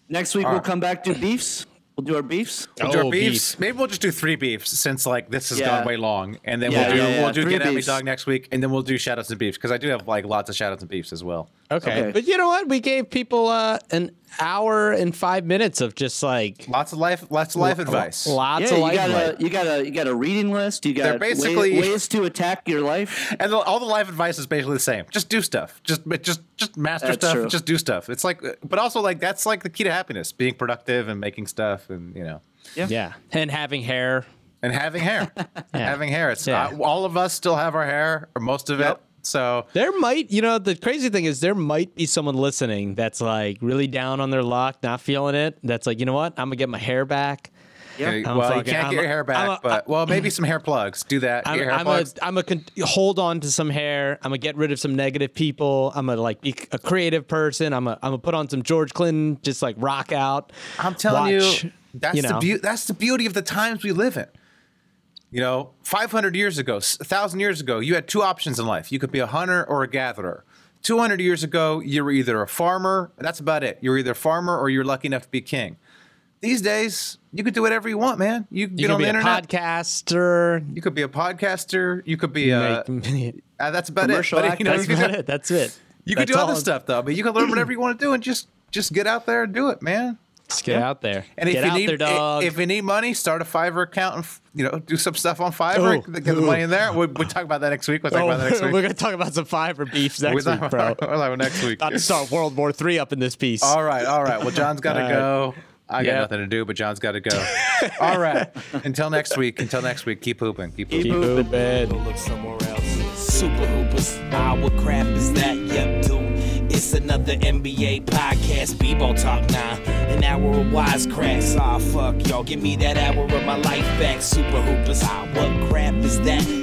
next week we'll right. come back to beefs. We'll do our beefs. We'll do our Oh, beefs. beef. Maybe we'll just do three beefs since like this has Yeah. gone way long, and then Yeah, we'll do yeah, yeah. we'll do Three get at me dog next week, and then we'll do shoutouts and beefs because I do have like lots of shoutouts and beefs as well. Okay. Okay. But you know what? We gave people uh, an hour and five minutes of just like Lots of life, lots of life advice. lots yeah, of you life. got a you got a you got a reading list. You They're got basically- ways, ways to attack your life. And the, all the life advice is basically the same. Just do stuff. Just just just master That's stuff. true. Just do stuff. It's like, but also like that's like the key to happiness: being productive and making stuff, and you know, Yeah. yeah, And having hair. and having hair. Having hair. It's Yeah. uh, all of us still have our hair, or most of it. Yep. So There might, you know, the crazy thing is there might be someone listening that's like really down on their luck, not feeling it. That's like, you know what? I'm gonna get my hair back. Yeah. I'm well, you can't I'm get a- your hair back, a- but well, maybe some hair plugs. Do that. I'm, your hair I'm a, plugs. I'm a con- hold on to some hair. I'm gonna get rid of some negative people. I'm gonna like be a creative person. I'm gonna I'm gonna put on some George Clinton, just like rock out. I'm telling watch, you, that's you the beauty. That's the beauty of the times we live in. You know, 500 years ago, 1,000 years ago, you had two options in life. You could be a hunter or a gatherer. 200 years ago, you were either a farmer. That's about it. You're either a farmer or you're lucky enough to be king. These days, you could do whatever you want, man. You can You on be the a internet. podcaster. You could be a podcaster. You could be a. Uh, that's about Commercial it. But, you know, that's you could, about it. That's it. you could do all. other stuff though. But you can learn whatever you want to do and just just get out there and do it, man. Just get out there. And if get you out need there, dog. if you need money, start a Fiverr account and you know do some stuff on Fiverr. Ooh, get the money in there. We we talk about that next week. We'll talk Oh, about that next week. we're gonna talk about some Fiverr beefs next We'll week, talk bro. we'll talk about next week. About to start World War Three up in this piece. All right, all right. Well, John's got to All right. go. I got Yeah. nothing to do, but John's got to go. all right. Until next week. Until next week. Keep hooping. Keep hooping. Keep moving. look somewhere else. Super Hoopers, ah, what crap is that? Yep, dude. It's another NBA podcast, Bebo Talk now. An hour of wisecracks, ah, fuck, y'all. Give me that hour of my life back. Super Hoopers, ah, what crap is that?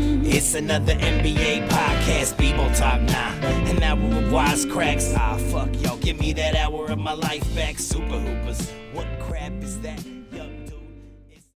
It's another NBA podcast, Bebo Talk now. An hour of wisecracks. Ah, fuck y'all. Give me that hour of my life back. Super Hoopers. What crap is that?